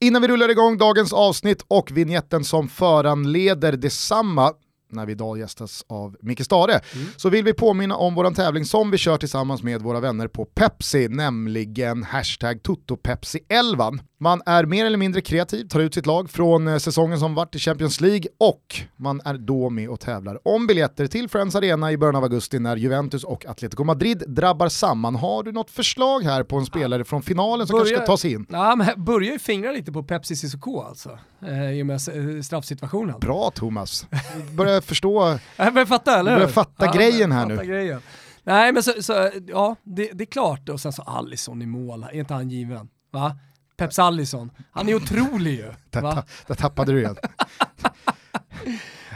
Innan vi rullar igång dagens avsnitt och vignetten som föranleder detsamma när vi idag gästas av Micke Stare, mm. så vill vi påminna om vår tävling som vi kör tillsammans med våra vänner på Pepsi, nämligen hashtag TotoPepsi11. Man är mer eller mindre kreativ, tar ut sitt lag från eh, säsongen som varit i Champions League och man är då med och tävlar om biljetter till Friends Arena i början av augusti när Juventus och Atletico Madrid drabbar samman. Har du något förslag här på en spelare från finalen som börja, kanske ska ta sig in? Ja, men börjar ju fingra lite på Pepsi Cissoko alltså, eh, i och med eh, straffsituationen. Bra Thomas, börjar förstå, börjar fatta, eller börjar fatta ja, grejen här nu. Grejen. Nej men så, så ja, det, det, är klart och sen så Allison i mål, är inte han given? Va? Peps Allison. Han är otrolig ju. Där, där tappade du igen.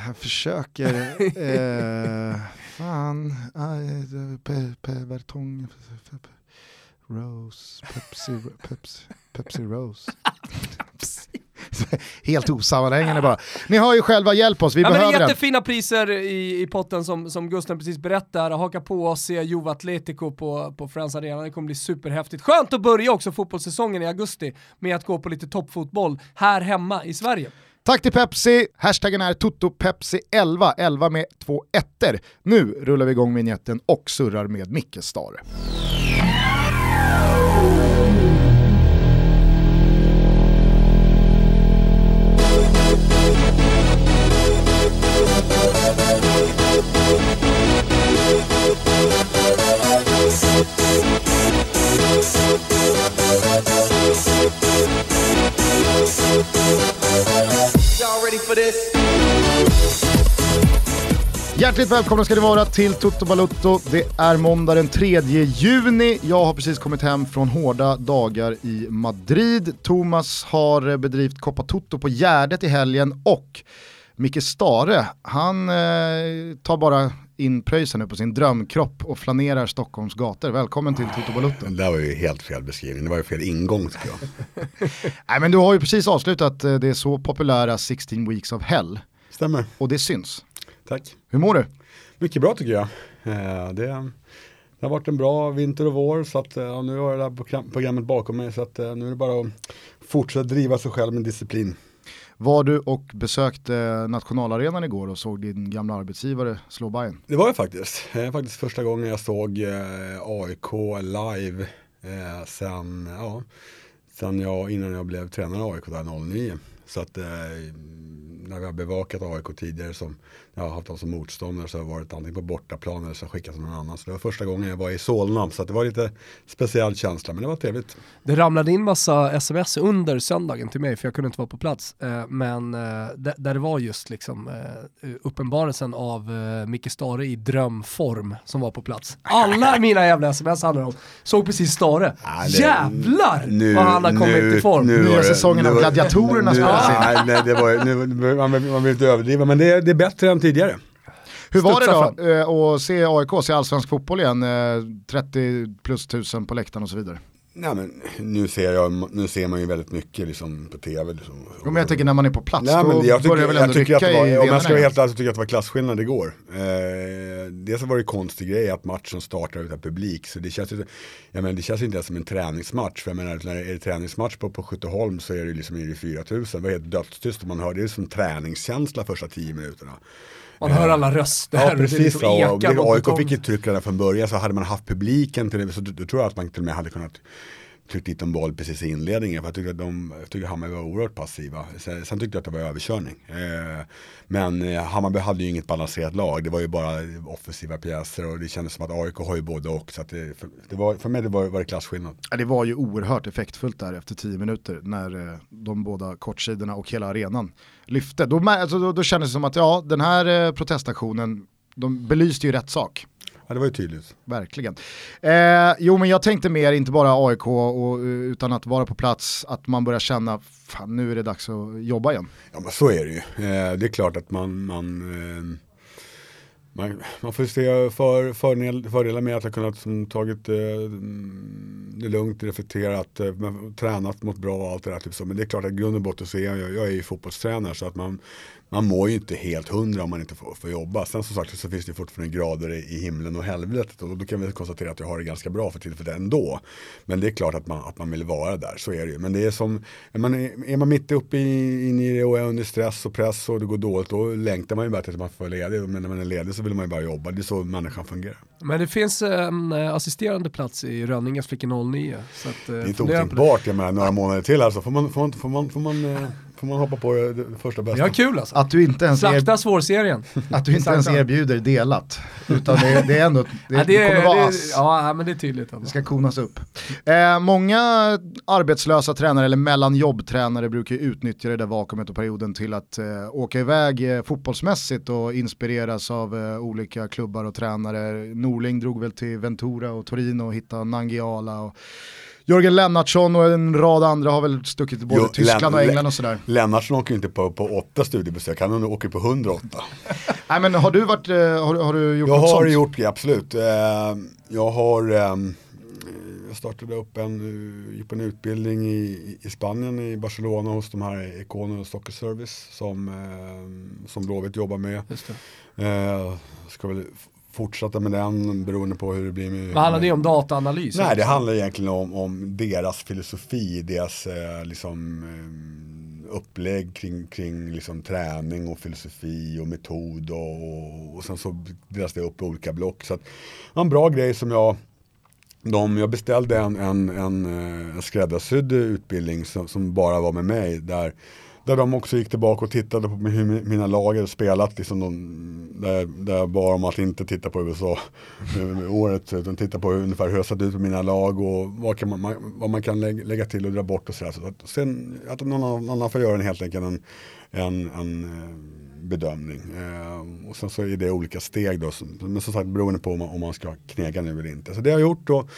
Jag försöker, eh, fan, pe, pe, Vertong, Rose, Pepsi, Pepsi, Pepsi Rose. Helt osammanhängande bara. Ni har ju själva hjälp oss, vi ja, behöver men det är jättefina den. priser i, i potten som, som Gusten precis berättar. Haka på och se Juve Atletico på, på Friends Arena, det kommer bli superhäftigt. Skönt att börja också fotbollssäsongen i augusti med att gå på lite toppfotboll här hemma i Sverige. Tack till Pepsi, hashtaggen är TotoPepsi11, 11 med två ettor. Nu rullar vi igång vignetten och surrar med Micke Stare. Hjärtligt välkomna ska ni vara till Toto Balutto. Det är måndag den 3 juni. Jag har precis kommit hem från hårda dagar i Madrid. Thomas har bedrivit Coppa Toto på Gärdet i helgen och Micke Stare, han eh, tar bara in pröjsen nu på sin drömkropp och flanerar Stockholms gator. Välkommen till Toto Balutto. Det där var ju helt fel beskrivning, det var ju fel ingång tycker jag. Nej men du har ju precis avslutat eh, det så populära 16 Weeks of Hell. Stämmer. Och det syns. Tack. Hur mår du? Mycket bra tycker jag. Eh, det, det har varit en bra vinter och vår så att ja, nu har jag det här programmet bakom mig så att nu är det bara att fortsätta driva sig själv med disciplin. Var du och besökte nationalarenan igår och såg din gamla arbetsgivare slå Bayern? Det var jag faktiskt. Det var faktiskt första gången jag såg eh, AIK live eh, sen, ja, sen jag, innan jag blev tränare i AIK där 09. Så att eh, när vi har bevakat AIK tidigare som jag har haft dem som motståndare så har det varit antingen på bortaplan eller så skickat någon annan. Så det var första gången jag var i Solna så det var lite speciell känsla men det var trevligt. Det ramlade in massa sms under söndagen till mig för jag kunde inte vara på plats. Eh, men eh, där det var just liksom eh, uppenbarelsen av Micke Stare i drömform som var på plats. Alla mina jävla sms handlar om, såg precis Stare. Ja, Jävlar nu, vad han har kommit nu, i form. Nu, Nya säsongen av Gladiatorerna spelas in. Nej, nej, det var, nu, man, man vill inte överdriva men det, det är bättre än tidigare. Hur var det då eh, att se AIK, se allsvensk fotboll igen, 30 eh, plus tusen på läktaren och så vidare? Nej, men nu, ser jag, nu ser man ju väldigt mycket liksom, på tv. Liksom. men jag tänker när man är på plats, Nej, men jag tycker, börjar väl ändå jag rycka var, i Om jag ska vara helt ärlig så tycker jag att det var klasskillnad igår. Eh, dels var det konstig grej att matchen startar utan publik. Så det känns, jag menar, det känns inte ens som en träningsmatch. För jag menar, när det är träningsmatch på, på Skytteholm så är det liksom det 4000. Det var helt dödstyst och man hör det är som träningskänsla första tio minuterna. Man hör alla röster. Ja, precis. Liksom och, AIK fick ju tryck redan från början så hade man haft publiken till det så då tror jag att man till och med hade kunnat tryckt dit en boll precis i inledningen. För jag tyckte att de, jag tyckte Hammarby var oerhört passiva. Sen, sen tyckte jag att det var överkörning. Eh, men eh, Hammarby hade ju inget balanserat lag. Det var ju bara offensiva pjäser och det kändes som att AIK har ju både och. Så det, för, det var, för mig det var, var det klasskillnad. Ja, det var ju oerhört effektfullt där efter tio minuter när eh, de båda kortsidorna och hela arenan lyfte. Då, alltså, då, då kändes det som att ja, den här eh, protestaktionen, de belyste ju rätt sak. Ja, det var ju tydligt. Verkligen. Eh, jo men jag tänkte mer, inte bara AIK, och, utan att vara på plats, att man börjar känna, fan nu är det dags att jobba igen. Ja men så är det ju. Eh, det är klart att man, man eh, man, man får se för, för, fördelar med att ha kunnat som, tagit eh, det lugnt, reflekterat, eh, tränat mot bra och allt det där. Typ så. Men det är klart att i grund och botten så är jag, jag är ju fotbollstränare så att man, man mår ju inte helt hundra om man inte får, får jobba. Sen som sagt så finns det fortfarande grader i himlen och helvetet och då kan vi konstatera att jag har det ganska bra för tillfället ändå. Men det är klart att man, att man vill vara där, så är det ju. Men det är som, är man, är man mitt uppe i, in i det och är under stress och press och det går dåligt då längtar man ju bara till att man får ledig. Men när man är ledig så vill man ju bara jobba. Det är så människan fungerar. Men det finns en äh, assisterande plats i Rönningens Flicka 09. Så att, äh, det är inte otänkbart, jag menar några månader till alltså. Får man, får man, får man, får man äh, får man hoppa på det första bästa. Vi har kul alltså. Att du inte ens, Slakta svårserien. att du inte ens erbjuder delat. Utan det, det är ändå, det, ja, det, det kommer vara ass. Ja men det är tydligt. Ändå. Det ska konas upp. Eh, många arbetslösa tränare eller mellanjobbtränare brukar utnyttja det där vakuumet och perioden till att eh, åka iväg eh, fotbollsmässigt och inspireras av eh, olika klubbar och tränare. Norling drog väl till Ventura och Torino och hittade Nangiala. Och, Jörgen Lennartsson och en rad andra har väl stuckit till både jo, Tyskland och England och sådär. Lennartsson åker inte på, på åtta studiebesök, han åker på 108. Nej men har du varit, eh, har, har du gjort jag något sånt? Jag har gjort det, absolut. Eh, jag har ehm, jag startade upp en, gick på en utbildning i, i Spanien, i Barcelona hos de här ikonerna Stocker Service som, eh, som Blåvitt jobbar med. Just det. ska väl fortsätta med den beroende på hur det blir med... Vad handlar det om dataanalys? Nej, det handlar egentligen om, om deras filosofi, deras eh, liksom, eh, upplägg kring, kring liksom, träning och filosofi och metod och, och sen så delas det upp i olika block. Så att, en bra grej som jag de, jag beställde en, en, en, eh, en skräddarsydd utbildning som, som bara var med mig där där de också gick tillbaka och tittade på hur mina lag hade spelat. Liksom de, där, där jag bad om att inte titta på USA eh, året. Utan titta på ungefär hur jag sett ut på mina lag och vad, kan man, vad man kan lägga till och dra bort och sådär. Så att, sen att någon annan får göra en helt enkelt en, en, en bedömning. Eh, och sen så är det olika steg då. Men som sagt beroende på om man, om man ska knega nu eller inte. Så det har jag gjort då.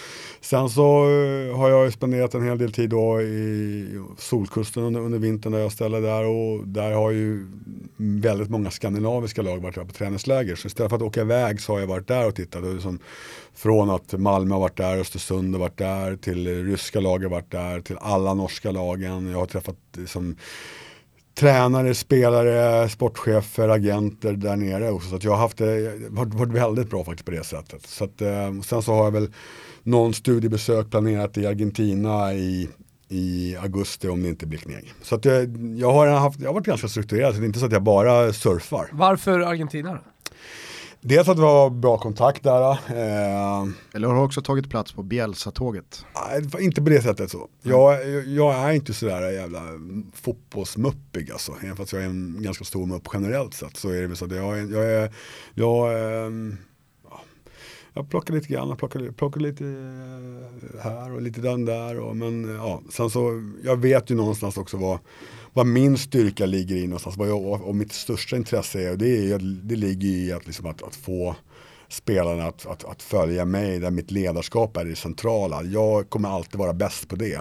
sen så eh, har jag spenderat en hel del tid då i Solkusten under, under vintern där jag ställde där och där har ju väldigt många skandinaviska lag varit där på träningsläger. Så istället för att åka iväg så har jag varit där och tittat. Och liksom, från att Malmö har varit där, Östersund har varit där, till ryska lag har varit där, till alla norska lagen. Jag har träffat liksom, tränare, spelare, sportchefer, agenter där nere också. Så att jag har haft det, varit, varit väldigt bra faktiskt på det sättet. Så att, eh, sen så har jag väl någon studiebesök planerat i Argentina i, i augusti om det inte blir kneg. Så att jag, jag, har haft, jag har varit ganska strukturerad, så det är inte så att jag bara surfar. Varför Argentina då? Dels att vi har bra kontakt där. Eh, Eller har du också tagit plats på Bielsa-tåget? Nej, inte på det sättet så. Jag, jag är inte sådär jävla fotbollsmuppig alltså. Även fast jag är en ganska stor mupp generellt sett så är det så att jag, jag är, jag, ehm, jag plockar lite grann, plockar, plockar lite eh, här och lite den där. Och, men ja, sen så, jag vet ju någonstans också vad vad min styrka ligger i någonstans. Vad jag, och mitt största intresse är, och det, är, det ligger i att, liksom att, att få spelarna att, att, att, följa mig där mitt ledarskap är det centrala. Jag kommer alltid vara bäst på det.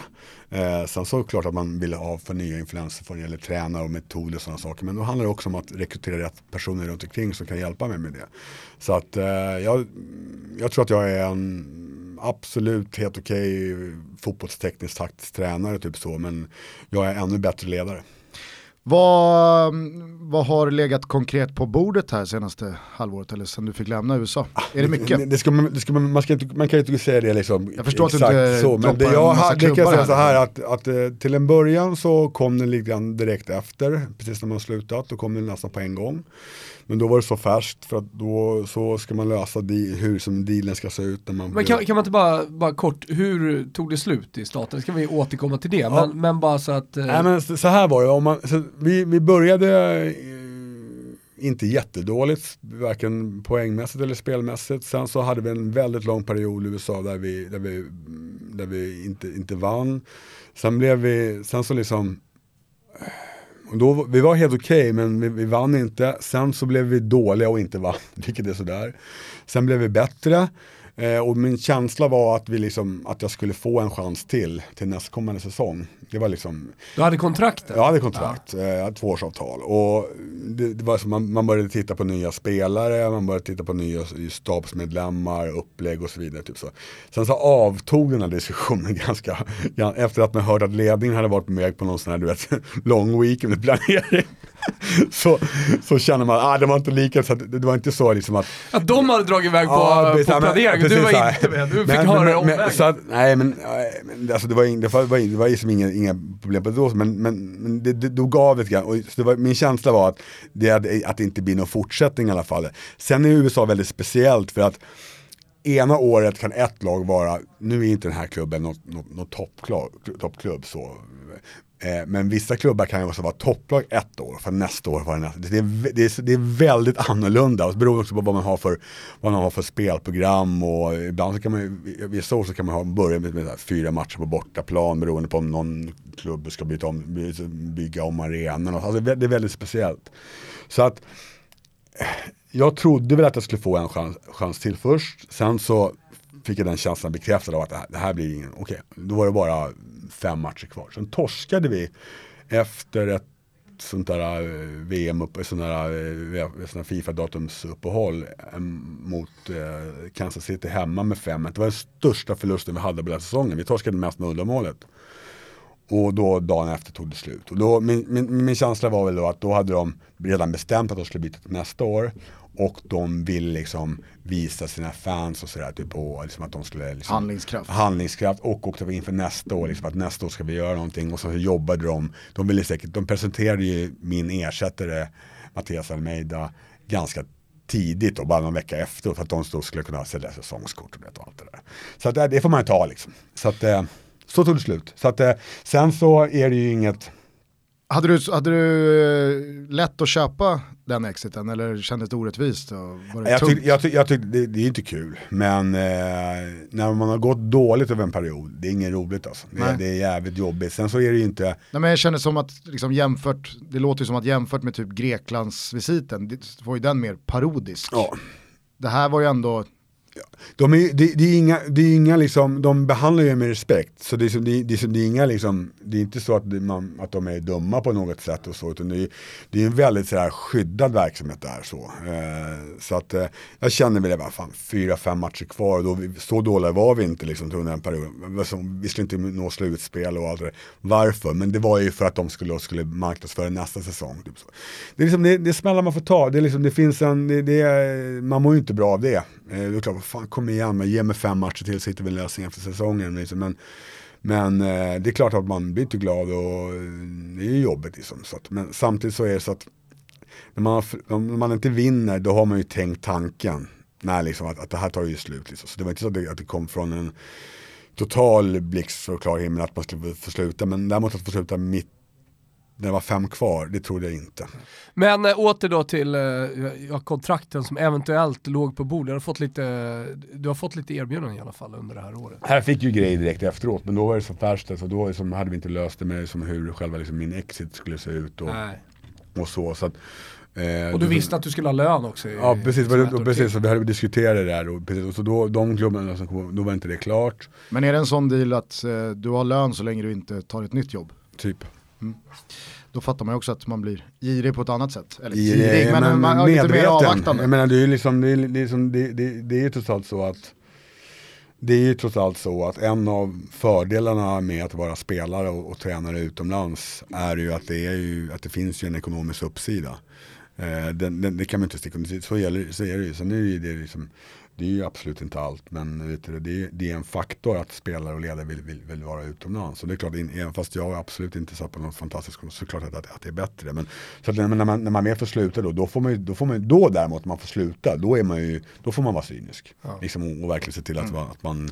Eh, sen så är det klart att man vill ha för nya influenser för det gäller tränare och metoder och sådana saker. Men då handlar det också om att rekrytera rätt personer runt omkring som kan hjälpa mig med det. Så att eh, jag, jag tror att jag är en absolut helt okej okay, fotbollsteknisk taktisk tränare typ så. Men jag är ännu bättre ledare. Vad, vad har legat konkret på bordet här senaste halvåret eller sen du fick lämna USA? Ah, är det mycket? Det ska, det ska, man, ska inte, man kan ju inte säga det liksom. Jag förstår att du inte så, men det, jag, det kan jag säga så här att, att eh, till en början så kom den lite grann direkt efter, precis när man slutat, då kom den nästan på en gång. Men då var det så färskt för att då så ska man lösa de, hur som dealen ska se ut. När man men kan, kan, man inte bara, bara kort, hur tog det slut i staten? Ska vi återkomma till det? Ja. Men, men, bara så att... Eh... Nej men så här var det, om man, vi, vi började eh, inte jättedåligt, varken poängmässigt eller spelmässigt. Sen så hade vi en väldigt lång period i USA där vi, där vi, där vi inte, inte vann. Sen blev vi, sen så liksom då, vi var helt okej okay, men vi, vi, vann inte. Sen så blev vi dåliga och inte vann, vilket är sådär. Sen blev vi bättre. Eh, och min känsla var att, vi liksom, att jag skulle få en chans till till nästkommande säsong. Det var liksom... Du hade kontraktet? Jag hade kontrakt, ja. eh, tvåårsavtal. Och det, det var som man, man började titta på nya spelare, man började titta på nya stabsmedlemmar, upplägg och så vidare. Typ så. Sen så avtog den här diskussionen ganska, efter att man hört att ledningen hade varit med på någon sån här du vet, lång weekend planering. så, så känner man, ah, det var inte lika, så det, det var inte så liksom att... Att de hade dragit iväg på, ja, på planeringen, du var inte med, du fick men, höra det omvägen. Nej men, men alltså, det var, det var, det var, det var liksom inga, inga problem på det men, men, men det, det, gav lite grann. Och det var, min känsla var att det, att det inte blir någon fortsättning i alla fall. Sen är USA väldigt speciellt för att ena året kan ett lag vara, nu är inte den här klubben något, något, något toppklubb så, Eh, Eh, men vissa klubbar kan ju också vara topplag ett år, för nästa år var det nästa. Det är, det är, det är väldigt annorlunda, och det beror också på vad man har för, vad man har för spelprogram och ibland så kan man vissa år så kan man ha, börja med, med fyra matcher på bortaplan beroende på om någon klubb ska byta om, bygga om arenan. Alltså det är väldigt speciellt. Så att eh, jag trodde väl att jag skulle få en chans, chans till först, sen så fick jag den känslan bekräftad av att det här, det här blir ingen, okej, okay, då var det bara fem matcher kvar. Sen torskade vi efter ett sånt där eh, VM, upp, sånt där, eh, sånt Fifa-datumsuppehåll mot eh, Kansas City hemma med 5 Det var den största förlusten vi hade på den säsongen. Vi torskade mest med undermålet. Och då dagen efter tog det slut. Och då, min, min, min känsla var väl då att då hade de redan bestämt att de skulle byta till nästa år. Och de vill liksom visa sina fans och sådär typ på liksom att de skulle liksom, Handlingskraft. Handlingskraft och också inför nästa år, liksom att nästa år ska vi göra någonting och så jobbade de. De ville säkert, de presenterade ju min ersättare Mattias Almeida ganska tidigt och bara någon vecka efter för att de då skulle kunna sälja säsongskort och, och allt det där. Så att, det får man ju ta liksom. Så att eh, så tog det slut. Så att eh, sen så är det ju inget hade du, hade du eh, lätt att köpa den exiten eller kändes det orättvist? Var det jag tyckte, jag tyck, jag tyck, det, det, är inte kul, men eh, när man har gått dåligt över en period, det är inget roligt alltså. Det, det, är jävligt jobbigt. Sen så är det ju inte... Nej men jag känner som att, liksom jämfört, det låter ju som att jämfört med typ Greklandsvisiten, det var ju den mer parodisk. Ja. Det här var ju ändå de är, det, det, är inga, det är inga liksom, de behandlar ju med respekt. Så det är, det, det, det är inga liksom, det är inte så att, man, att de är dumma på något sätt och så, utan det är, det är en väldigt så här, skyddad verksamhet där så. Eh, så att eh, jag känner väl, vad fan, fyra, fem matcher kvar och då, så dåliga var vi inte liksom under den perioden. Alltså, Vi skulle inte nå slutspel och allt det Varför? Men det var ju för att de skulle, skulle marknadsföra nästa säsong. Typ så. Det är liksom, det, det smällar man får ta, det, är liksom, det finns en, det, det, man mår ju inte bra av det. Eh, det är klart, vad fan kom igen, men ge mig fem matcher till så hittar vi en lösning efter säsongen. Liksom. Men, men eh, det är klart att man blir inte glad och eh, det är jobbigt. Liksom, så att, men samtidigt så är det så att när man, om man inte vinner då har man ju tänkt tanken. Nej, liksom, att, att det här tar ju slut. Liksom. Så det var inte så att det, att det kom från en total blixt för klar himmel att man skulle få sluta. Men däremot att få sluta mitt när det var fem kvar, det trodde jag inte. Men äh, åter då till äh, kontrakten som eventuellt låg på bordet. Du har fått lite, du har fått lite erbjudanden i alla fall under det här året. Här fick ju grejer direkt efteråt, men då var det så färskt, så då liksom, hade vi inte löst det med som hur själva liksom, min exit skulle se ut och, och så. så att, Eh, och du visste att du skulle ha lön också? I, ja precis, och precis och vi hade diskuterat det där och, precis, och så då, de klubbarna som kom, då var inte det klart. Men är det en sån deal att eh, du har lön så länge du inte tar ett nytt jobb? Typ. Mm. Då fattar man ju också att man blir girig på ett annat sätt. Eller girig, men, men man har lite mer avvaktande. Jag menar, det är ju liksom, det är, det är, som, det, det, det är trots allt så att det är ju trots allt så att en av fördelarna med att vara spelare och, och tränare utomlands är ju att det, är ju, att det finns ju en ekonomisk uppsida. Eh, den, den, det kan man inte sticka under så, gäller, så är det ju. Sen är det ju det liksom, det är ju absolut inte allt, men vet du, det, är, det är en faktor att spelare och ledare vill, vill, vill vara utomlands. Så det är klart, även fast jag absolut inte satt på något fantastiskt, så är det klart att, att, att det är bättre. Men, så att, när, man, när man väl får sluta då, då får man, då får man då däremot, man får sluta, då, är man ju, då får man vara cynisk. Ja. Liksom, och, och, verkligen se till att, mm. att man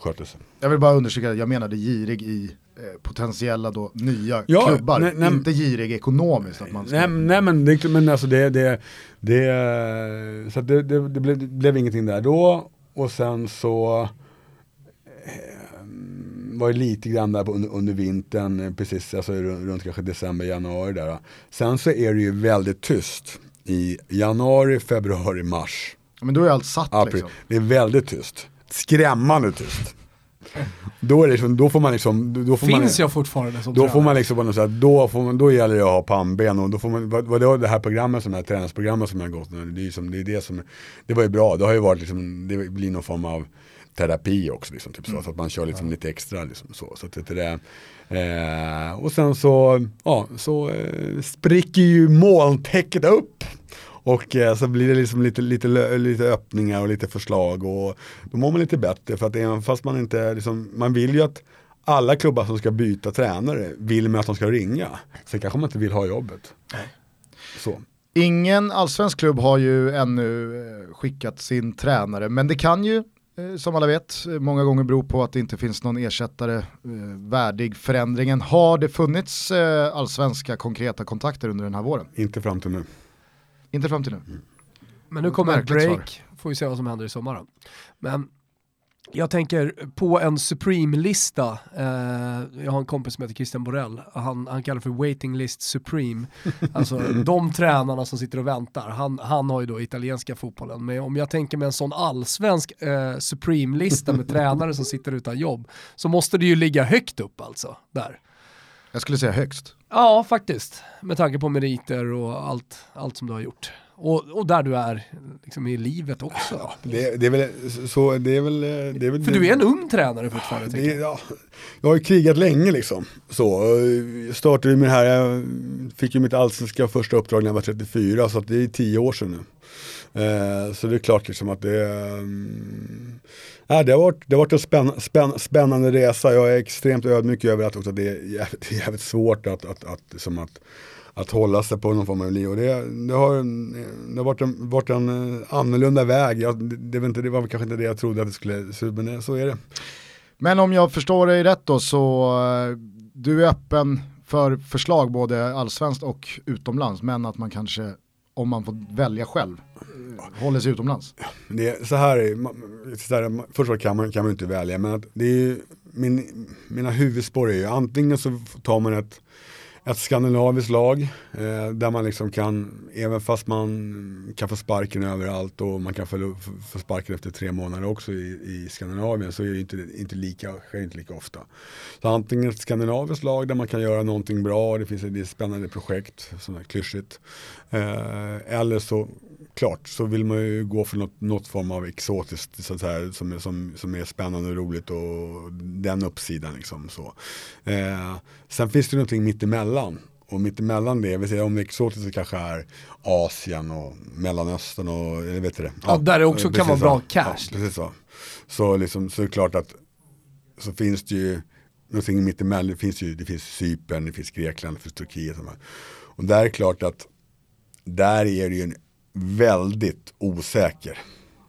sköter sig. Jag vill bara understryka, jag menade girig i eh, potentiella då nya ja, klubbar, nej, nej, inte girig ekonomiskt. Att man ska... nej, nej men, det, men alltså det, det, det, så det, det, det, blev, det blev ingenting där då och sen så eh, var det lite grann där på, under, under vintern, eh, precis alltså runt, runt kanske december, januari där. Sen så är det ju väldigt tyst i januari, februari, mars Men då är allt satt liksom. Det är väldigt tyst. Skrämmande tyst. Då, är det liksom, då får man liksom, då får Finns man, jag fortfarande som Då får tränare? man liksom, på något sätt, då, får man, då gäller det att ha pannben och då får man, vad, vad det, här programmet, som det här träningsprogrammet som jag har gått nu, det är som, det är det som, det var ju bra, det har ju varit liksom, det blir någon form av terapi också liksom, typ så, så att man kör liksom lite extra liksom så. så att det, det, eh, och sen så, ja, så eh, spricker ju molntäcket upp. Och eh, så blir det liksom lite, lite, lite öppningar och lite förslag och då mår man lite bättre för att även fast man inte, liksom, man vill ju att alla klubbar som ska byta tränare vill med att de ska ringa. Sen kanske man inte vill ha jobbet. Så. Ingen allsvensk klubb har ju ännu eh, skickat sin tränare, men det kan ju, eh, som alla vet, många gånger bero på att det inte finns någon ersättare eh, värdig förändringen. Har det funnits allsvenska konkreta kontakter under den här våren? Inte fram till nu. Inte fram till nu. Men nu kommer ett Märkligt break, får vi se vad som händer i sommar då. Men jag tänker på en Supreme-lista, eh, jag har en kompis som heter Christian Borell, han, han kallar för Waiting List Supreme. Alltså de tränarna som sitter och väntar, han, han har ju då italienska fotbollen. Men om jag tänker mig en sån allsvensk eh, Supreme-lista med tränare som sitter utan jobb, så måste det ju ligga högt upp alltså, där. Jag skulle säga högst. Ja, faktiskt. Med tanke på meriter och allt, allt som du har gjort. Och, och där du är liksom, i livet också. Det, det är väl så, det är väl, det är väl För du är en ung tränare fortfarande. det, jag. ja, Jag har ju krigat länge liksom. Så, jag startade med det här, jag fick ju mitt allsvenska första uppdrag när jag var 34 så det är 10 år sedan nu. Eh, så det är klart liksom att det, um, det, har varit, det har varit en spänn, spänn, spännande resa. Jag är extremt ödmjuk över att också det är jävligt, det är jävligt svårt att, att, att, liksom att, att hålla sig på någon form av liv. Och det, det, har, det har varit en, varit en eh, annorlunda väg. Jag, det, det, var inte, det var kanske inte det jag trodde att det skulle se ut, men det, så är det. Men om jag förstår dig rätt då så eh, du är öppen för förslag både allsvenskt och utomlands men att man kanske om man får välja själv håller sig utomlands. Det är, så här är så här, först och främst kan man, kan man inte välja, men att det är ju, min, mina huvudspår är ju antingen så tar man ett, ett skandinaviskt lag eh, där man liksom kan, även fast man kan få sparken överallt och man kan få, få sparken efter tre månader också i, i Skandinavien så är det inte, inte lika, sker inte lika ofta. Så antingen ett skandinaviskt lag där man kan göra någonting bra, det finns ett, är spännande projekt, sånt här klyschigt. Eh, eller så klart så vill man ju gå för något, något form av exotiskt så säga, som, som, som är spännande och roligt och den uppsidan. Liksom, så. Eh, sen finns det någonting mittemellan. Och mittemellan det, vill säga om det är exotiskt så kanske är Asien och Mellanöstern och eller vet du det. Ja, där det också eh, kan vara bra cash. Ja, precis så. Så, liksom, så är det klart att så finns det ju någonting mittemellan. Det finns ju det finns Cypern, det finns Grekland, det finns Turkiet. Och, och där är det klart att där är det ju en väldigt osäker.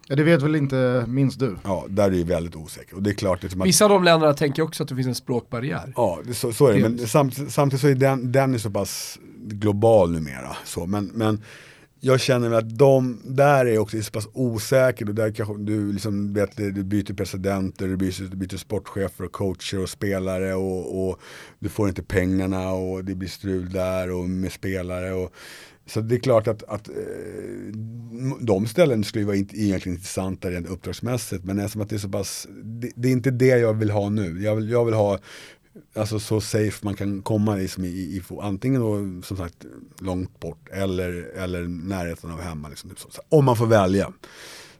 Ja, det vet väl inte minst du. Ja, där är det ju väldigt osäker. Och det är klart liksom att Vissa av de länderna tänker också att det finns en språkbarriär. Ja, det, så, så är det. Men samtidigt, samtidigt så är den, den är så pass global numera. Så, men, men jag känner mig att de, där är också så pass osäkert och där kanske du liksom vet, du byter presidenter, du byter, du byter sportchefer och coacher och spelare och, och du får inte pengarna och det blir strul där och med spelare. Och, så det är klart att, att eh, de ställen skulle vara egentligen intressanta rent uppdragsmässigt men eftersom att det är så pass, det, det är inte det jag vill ha nu. Jag vill, jag vill ha alltså så safe man kan komma liksom i, i, i antingen då som sagt långt bort eller, eller närheten av hemma. Liksom, typ så. Så, om man får välja.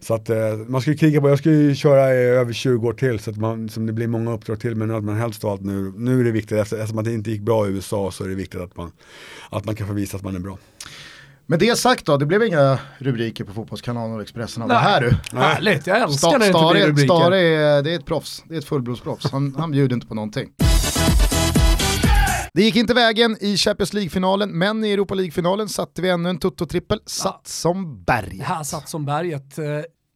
Så att eh, man ska ju kriga på, jag ska ju köra i över 20 år till så att man, som det blir många uppdrag till men att man helst av allt nu, nu är det viktigt, efter- eftersom att det inte gick bra i USA så är det viktigt att man, att man kan få visa att man är bra. Med det sagt då, det blev inga rubriker på Fotbollskanalen och Expressen av det här du. Härligt, jag älskar när det inte blir rubriker. Stare är, det är ett proffs, det är ett fullblodsproffs. Han, han bjuder inte på någonting. Det gick inte vägen i Champions League-finalen, men i Europa League-finalen satte vi ännu en tutto-trippel, satt som berg. Här satt som berget. Eh,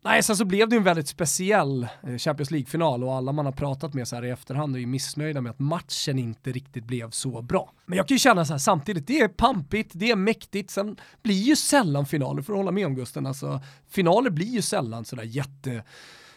Nej, sen så blev det en väldigt speciell eh, Champions League-final och alla man har pratat med så här i efterhand är ju missnöjda med att matchen inte riktigt blev så bra. Men jag kan ju känna så här samtidigt, det är pampigt, det är mäktigt, sen blir ju sällan finaler, för att hålla med om Gusten, alltså finaler blir ju sällan sådär jätte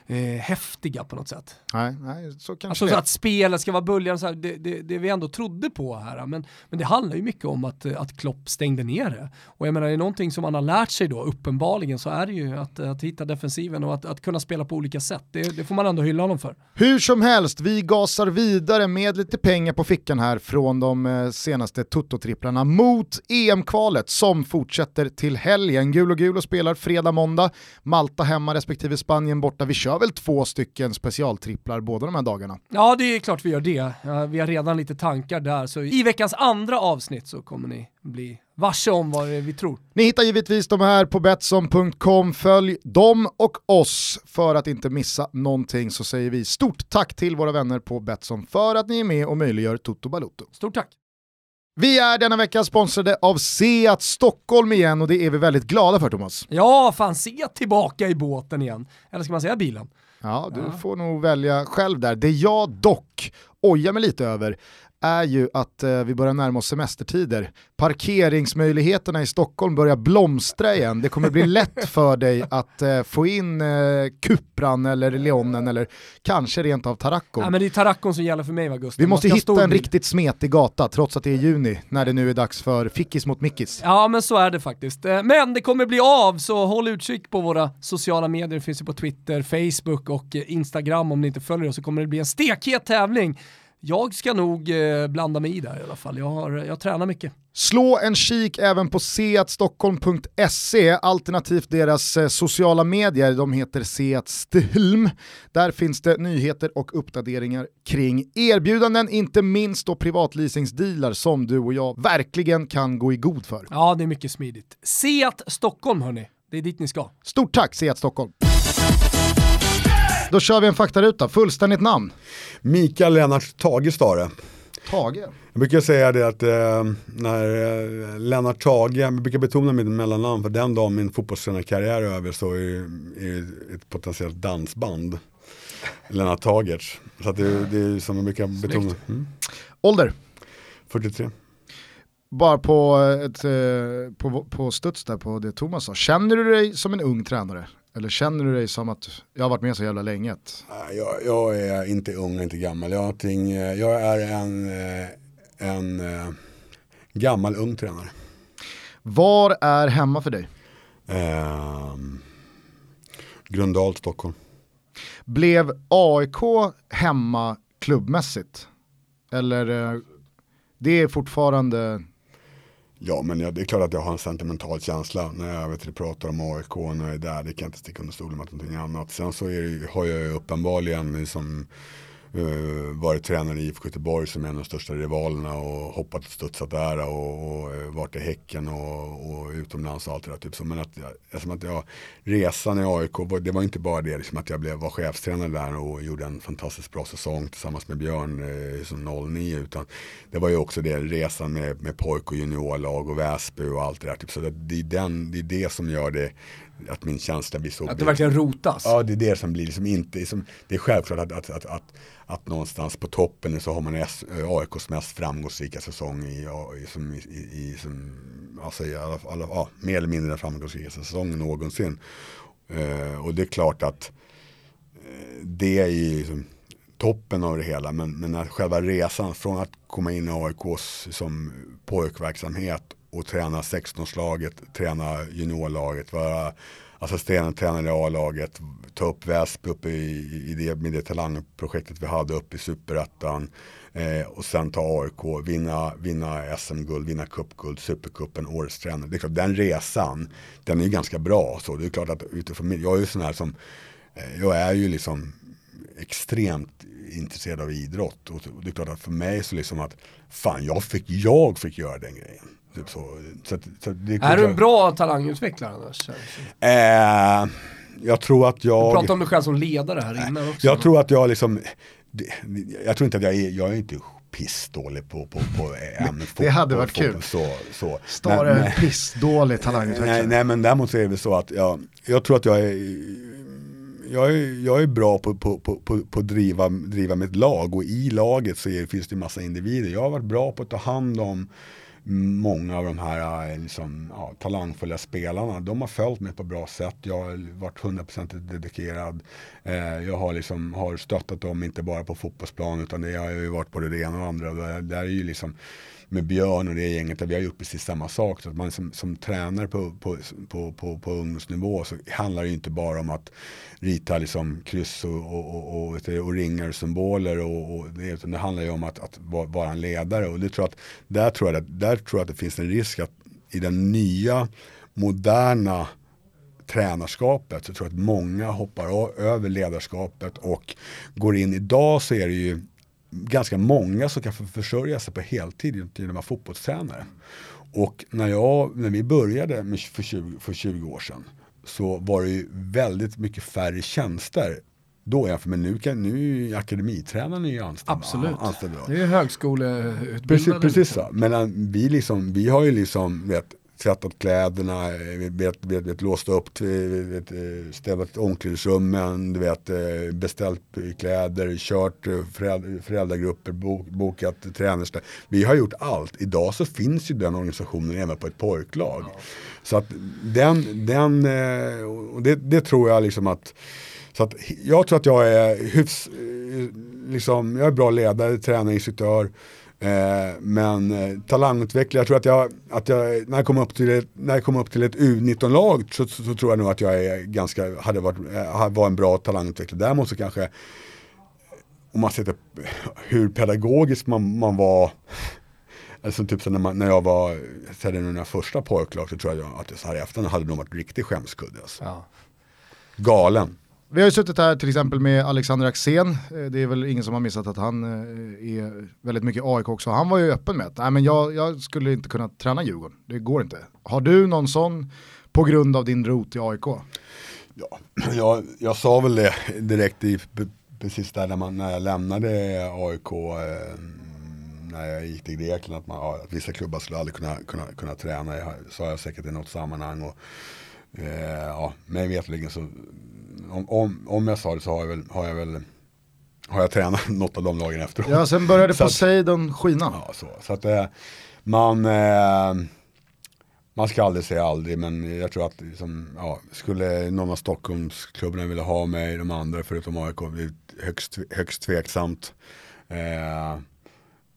eh, häftiga på något sätt. Nej, nej så kanske Alltså så att spelet ska vara böljan, så här, det, det, det vi ändå trodde på här. Men, men det handlar ju mycket om att, att Klopp stängde ner det. Och jag menar, är det någonting som man har lärt sig då, uppenbarligen, så är det ju att, att hitta defensiven och att, att kunna spela på olika sätt. Det, det får man ändå hylla honom för. Hur som helst, vi gasar vidare med lite pengar på fickan här från de eh, senaste Toto-tripplarna mot EM-kvalet som fortsätter till helgen. Gul och gul och spelar fredag, måndag, Malta hemma respektive Spanien borta. Vi kör väl två stycken specialtripplar båda de här dagarna. Ja, det är klart vi gör det. Vi har redan lite tankar där, så i veckans andra avsnitt så kommer ni bli varse om vad vi tror. Ni hittar givetvis de här på Betsson.com. Följ dem och oss för att inte missa någonting så säger vi stort tack till våra vänner på Betsson för att ni är med och möjliggör Toto Balotto. Stort tack! Vi är denna vecka sponsrade av Seat Stockholm igen och det är vi väldigt glada för Thomas. Ja, fan se tillbaka i båten igen. Eller ska man säga bilen? Ja, du Ja. får nog välja själv där. Det jag dock ojar mig lite över är ju att eh, vi börjar närma oss semestertider. Parkeringsmöjligheterna i Stockholm börjar blomstra igen. Det kommer bli lätt för dig att eh, få in eh, Cupran eller Leonen eller kanske rent av Taraccon. Ja, men det är Taraccon som gäller för mig va Gustav? vi måste ha hitta en bil. riktigt smetig gata trots att det är juni när det nu är dags för Fickis mot Mickis. Ja men så är det faktiskt. Eh, Men det kommer bli av så håll utkik på våra sociala medier. Det finns ju på Twitter, Facebook och eh, Instagram om ni inte följer oss så kommer det bli en stekhet tävling. Jag ska nog eh, blanda mig i där i alla fall. Jag, har, jag tränar mycket. Slå en kik även på seatstockholm.se alternativt deras eh, sociala medier, de heter Seatsthlm. Där finns det nyheter och uppdateringar kring erbjudanden, inte minst då privatleasingsdealar som du och jag verkligen kan gå i god för. Ja det är mycket smidigt. Seat Stockholm hörni, det är dit ni ska. Stort tack Seat Stockholm! Då kör vi en faktaruta, fullständigt namn. Mikael Lennart Tage Stare. Tage. Jag brukar säga det att eh, när eh, Lennart Tage, jag brukar betona mitt mellannamn för den dagen min fotbollstränarkarriär är över så är det ett potentiellt dansband. Lennart Tagerts. Så att det, det är som jag brukar betona. Mm. Ålder? 43. Bara på, ett, eh, på, på studs där på det Thomas sa. Känner du dig som en ung tränare? Eller känner du dig som att jag har varit med så jävla länge? Jag, jag är inte ung inte gammal. Jag, någonting, eh, jag är en, eh, en eh, gammal ung tränare. Var är hemma för dig? Ehm, Gröndal, Stockholm. Blev AIK hemma klubbmässigt? Eller eh, det är fortfarande, Ja, men jag, det är klart att jag har en sentimental känsla när jag vet, pratar om AIK och när jag är där. Det kan jag inte sticka under stolen med att någonting annat. Sen så är det, har jag ju uppenbarligen liksom, uh, varit tränare i IFK Göteborg som är en av de största rivalerna och hoppat och studsat där och, och eh, varit i Häcken och, och utomlands och allt det där. Typ så. Men att, jag, eftersom att jag, resan i AIK, det var inte bara det liksom att jag blev, var chefstränare där och gjorde en fantastiskt bra säsong tillsammans med Björn eh, som 09 utan det var ju också det resan med, med pojk och juniorlag och Väsby och allt det där. Typ. Så det, det, är den, det är det som gör det, att min känsla blir så Att det verkligen rotas. Ja, det är det som blir liksom inte, som, det är självklart att, att, att, att, att någonstans på toppen så har man S, eh, AIKs mest framgångsrika säsong i, som, i, i, som, alltså i alla, alla, ja, mer eller mindre den framgångsrika säsongen någonsin. Eh, och det är klart att eh, det är ju liksom toppen av det hela, men, men att själva resan från att komma in i AIKs som pojkverksamhet och träna 16-årslaget, träna juniorlaget, vara assisterande tränare i A-laget, ta upp Väsby uppe i, i det, med det talangprojektet vi hade uppe i superettan eh, och sen ta AIK, vinna, vinna SM-guld, vinna cupguld, supercupen, årets tränare. Det är klart, den resan, den är ju ganska bra. Så det är klart att utifrån jag är ju sån här som, eh, jag är ju liksom extremt intresserad av idrott. Och det är klart att för mig så liksom att fan jag fick, jag fick göra den grejen. Typ så. Så, att- så att Är du en bra talangutvecklare annars? Eh, jag tror att Du jag... pratade om dig själv som ledare här innan också. Jag tror att jag liksom, jag tror inte att jag är, jag är inte pissdålig på, på, på ämnet Det hade varit kul. Så, så. Stare Men- en pissdålig talangutvecklare. Nej, nej men däremot så är det så att jag, jag tror att jag är jag är, jag är bra på, på, på, på, på att driva, driva mitt lag och i laget så är, finns det en massa individer. Jag har varit bra på att ta hand om många av de här eh, liksom, ja, talangfulla spelarna, de har följt mig på bra sätt. Jag har varit 100% dedikerad. Eh, jag har, liksom, har stöttat dem, inte bara på fotbollsplan, utan det har ju varit både det ena och det andra. Det, det är ju liksom med Björn och det gänget, där vi har gjort precis samma sak. Så att man som, som tränare på, på, på, på, på ungdomsnivå så handlar det inte bara om att rita liksom kryss och, och, och, och, och symboler. Och, och det, utan det handlar ju om att, att vara en ledare. Och det tror att, där, tror jag att, där tror jag att det finns en risk att i den nya moderna tränarskapet så tror jag att många hoppar över ledarskapet och går in. Idag så är det ju ganska många som kan försörja sig på heltid genom att vara fotbollstränare. Och när, jag, när vi började för, 20, för 20 år sedan så var det ju väldigt mycket färre tjänster då jämfört med nu, kan, nu är akademitränaren ju anställd. Absolut, anställd det är ju högskoleutbildade. Precis, precis så. Men vi, liksom, vi har ju liksom, vet, tvättat kläderna, vet, vet, vet, låst upp, vet, städat omklädningsrummen, du vet, beställt kläder, kört föräldragrupper, bokat tränarstöd. Vi har gjort allt. Idag så finns ju den organisationen även på ett pojklag. Ja. Så att den, den och det, det tror jag liksom att så att jag tror att jag är hyfs, liksom, jag är bra ledare, tränare, instruktör. Eh, men eh, talangutveckling, jag tror att jag, att jag när, jag kom upp till ett, när jag kom upp till ett U19-lag så, så, så, tror jag nog att jag är ganska, hade varit, eh, var en bra talangutvecklare. Däremot så kanske, om man ser hur pedagogisk man, man var, alltså typ så när, man, när jag var, så här, när första pojklag så tror jag att så här i efterhand hade nog varit riktig skämskudde. Alltså. Ja. Galen. Vi har ju suttit här till exempel med Alexander Axén, eh, det är väl ingen som har missat att han eh, är väldigt mycket AIK också. Han var ju öppen med att Nej, men jag, jag skulle inte kunna träna Djurgården, det går inte. Har du någon sån på grund av din rot i AIK? Ja, jag, jag sa väl det direkt i, precis där när, man, när jag lämnade AIK, eh, när jag gick till Grekland, att, man, ja, att vissa klubbar skulle aldrig kunna, kunna, kunna träna. Jag sa jag säkert i något sammanhang. Och, eh, ja, mig vetligen så om, om, om jag sa det så har jag väl, har jag väl har jag tränat något av de lagen efteråt. Ja, sen började Poseidon skina. Ja, så, så att eh, man, eh, man ska aldrig säga aldrig, men jag tror att liksom, ja, skulle någon av Stockholmsklubbarna vilja ha mig, de andra förutom AIK, det är högst, högst tveksamt. Eh,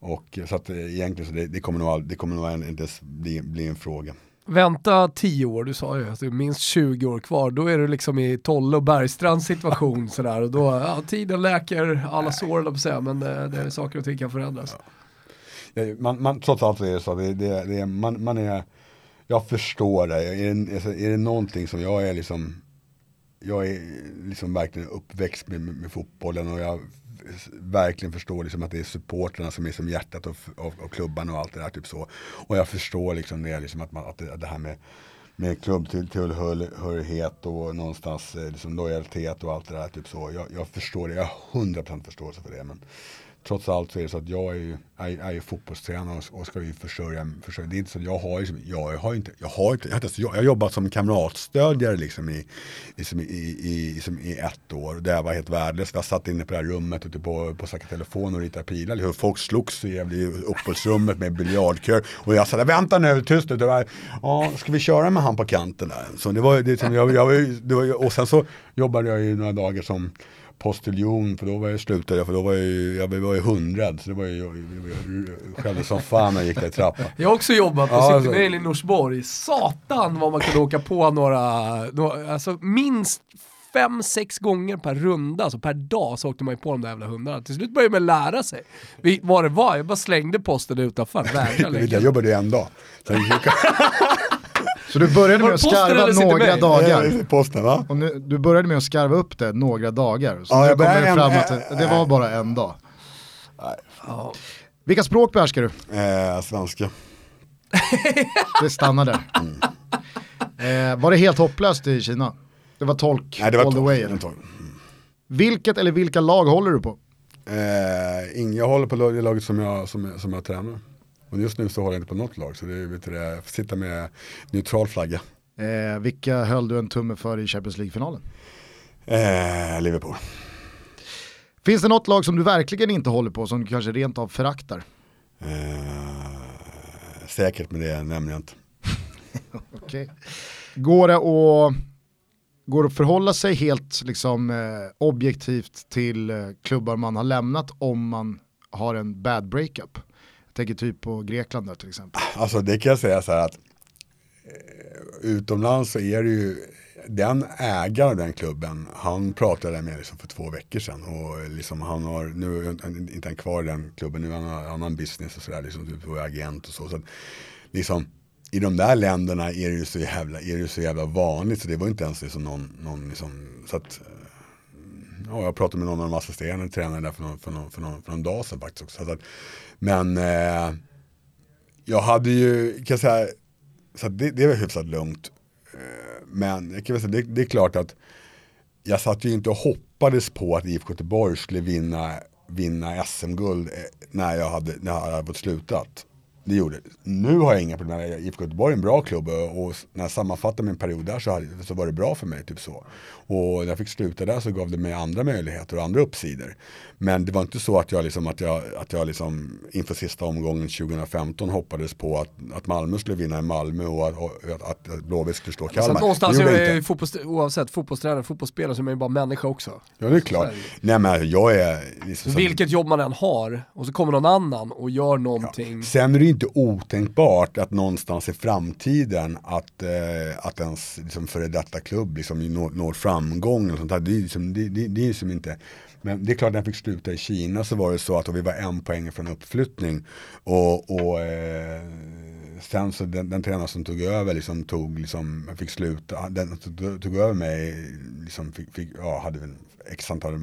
och så att egentligen så det, det kommer nog, det kommer nog inte bli, bli en fråga. Vänta 10 år, du sa ju att det är minst 20 år kvar, då är du liksom i Tolle och Bergstrands situation sådär och då, ja, tiden läker alla sår på säga, men det, det är saker och ting kan förändras. Ja. Man, man, trots allt är det så, det, det, det, man, man är, jag förstår det, är det, alltså, är det någonting som jag är liksom, jag är liksom verkligen uppväxt med, med, med fotbollen och jag verkligen förstår liksom att det är supporterna som är som hjärtat av, och, och klubban och allt det där. Typ så. Och jag förstår liksom det, liksom att, man, att det, det här med med klubbtillhörighet och någonstans eh, liksom lojalitet och allt det där. Typ så. Jag, jag förstår det, jag har 100% förståelse för det. Men trots allt så är det så att jag är ju, är, är ju fotbollstränare och, och ska ju försörja, försörja. Det är inte så att jag har, liksom, jag har inte, jag har inte, jag har, jag har jobbat som kamratstödjare liksom i, i, i, i, liksom i ett år. Där jag var helt värdelös. Jag satt inne på det här rummet ute på, på snacka telefon och ritade pilar. Hur folk slogs i uppehållsrummet med biljardkör. Och jag sa, vänta nu, tyst nu. Ja, ska vi köra med han på kanten där? Så det var, det, jag, jag, det var, och sen så jobbade jag ju några dagar som postiljon, för då var jag slutade jag, för då var jag ju, jag var ju hundrad, så det var ju, jag, jag skällde som fan när jag gick där i trappan. Jag har också jobbat på ja, cykelmail alltså. i Norsborg, satan vad man kunde åka på några, några alltså minst fem, sex gånger per runda, alltså per dag, så åkte man ju på de där jävla hundarna. Till slut började man lära sig vad det var. Jag bara slängde posten utanför. jag jobbade ju en dag. Så du började med att skarva några dagar? Posten, va? Och nu, du började med att skarva upp det några dagar. Så ja, nu kommer det fram att det var bara en dag. Nej. Vilka språk behärskar du? Eh, svenska. det stannar där. Mm. Eh, var det helt hopplöst i Kina? Det var tolk Nej, det var all tolk, the way? Eller? Mm. Vilket eller vilka lag håller du på? Eh, jag håller på det laget som jag, som, som jag tränar. Och just nu så håller jag inte på något lag så det är, vet du, jag får sitta med neutral flagga. Eh, vilka höll du en tumme för i Champions League-finalen? Eh, Liverpool. Finns det något lag som du verkligen inte håller på som du kanske rent av föraktar? Eh, säkert men det nämner jag inte. okay. Går det att går att förhålla sig helt liksom, eh, objektivt till eh, klubbar man har lämnat om man har en bad breakup? Jag tänker typ på Grekland där till exempel. Alltså det kan jag säga så här att eh, utomlands så är det ju den ägaren av den klubben, han pratade med liksom för två veckor sedan och liksom han har, nu är inte han kvar i den klubben, nu har han annan business och sådär, liksom typ agent och så. så att, liksom, i de där länderna är det ju så jävla, är det så jävla vanligt så det var inte ens liksom någon, någon liksom, så att, ja, jag pratade med någon av de assisterande tränarna där för någon, för någon, för någon, för någon dag sedan faktiskt också. Så att, men eh, jag hade ju, kan jag säga, så det, det var hyfsat lugnt. Eh, men jag kan säga, det, det är klart att jag satt ju inte och hoppades på att IFK Göteborg skulle vinna, vinna SM-guld eh, när jag hade, när jag hade fått slutat. Det gjorde Nu har jag inga problem. IFK Göteborg är en bra klubb och när jag sammanfattar min period där så, hade, så var det bra för mig. Typ så. Och när jag fick sluta där så gav det mig andra möjligheter och andra uppsidor. Men det var inte så att jag, liksom, att jag, att jag liksom inför sista omgången 2015 hoppades på att, att Malmö skulle vinna i Malmö och att, att, att Blåvitt skulle slå Kalmar. Så någonstans är jag fotbolls, oavsett fotbollstränare, fotbollsspelare så är man ju bara människa också. Ja det är klart. Nej men jag är... Liksom, Vilket jobb man än har och så kommer någon annan och gör någonting. Ja. Sen är det inte otänkbart att någonstans i framtiden att, eh, att ens liksom, före detta klubb liksom, når, når framgång. Och sånt där. Det, är liksom, det, det, det är liksom inte men det är klart när jag fick sluta i Kina så var det så att vi var en poäng från uppflyttning. Och, och eh, sen så den, den tränare som tog över liksom tog, liksom, fick sluta, den som tog över mig, liksom fick, fick, ja, hade väl x antal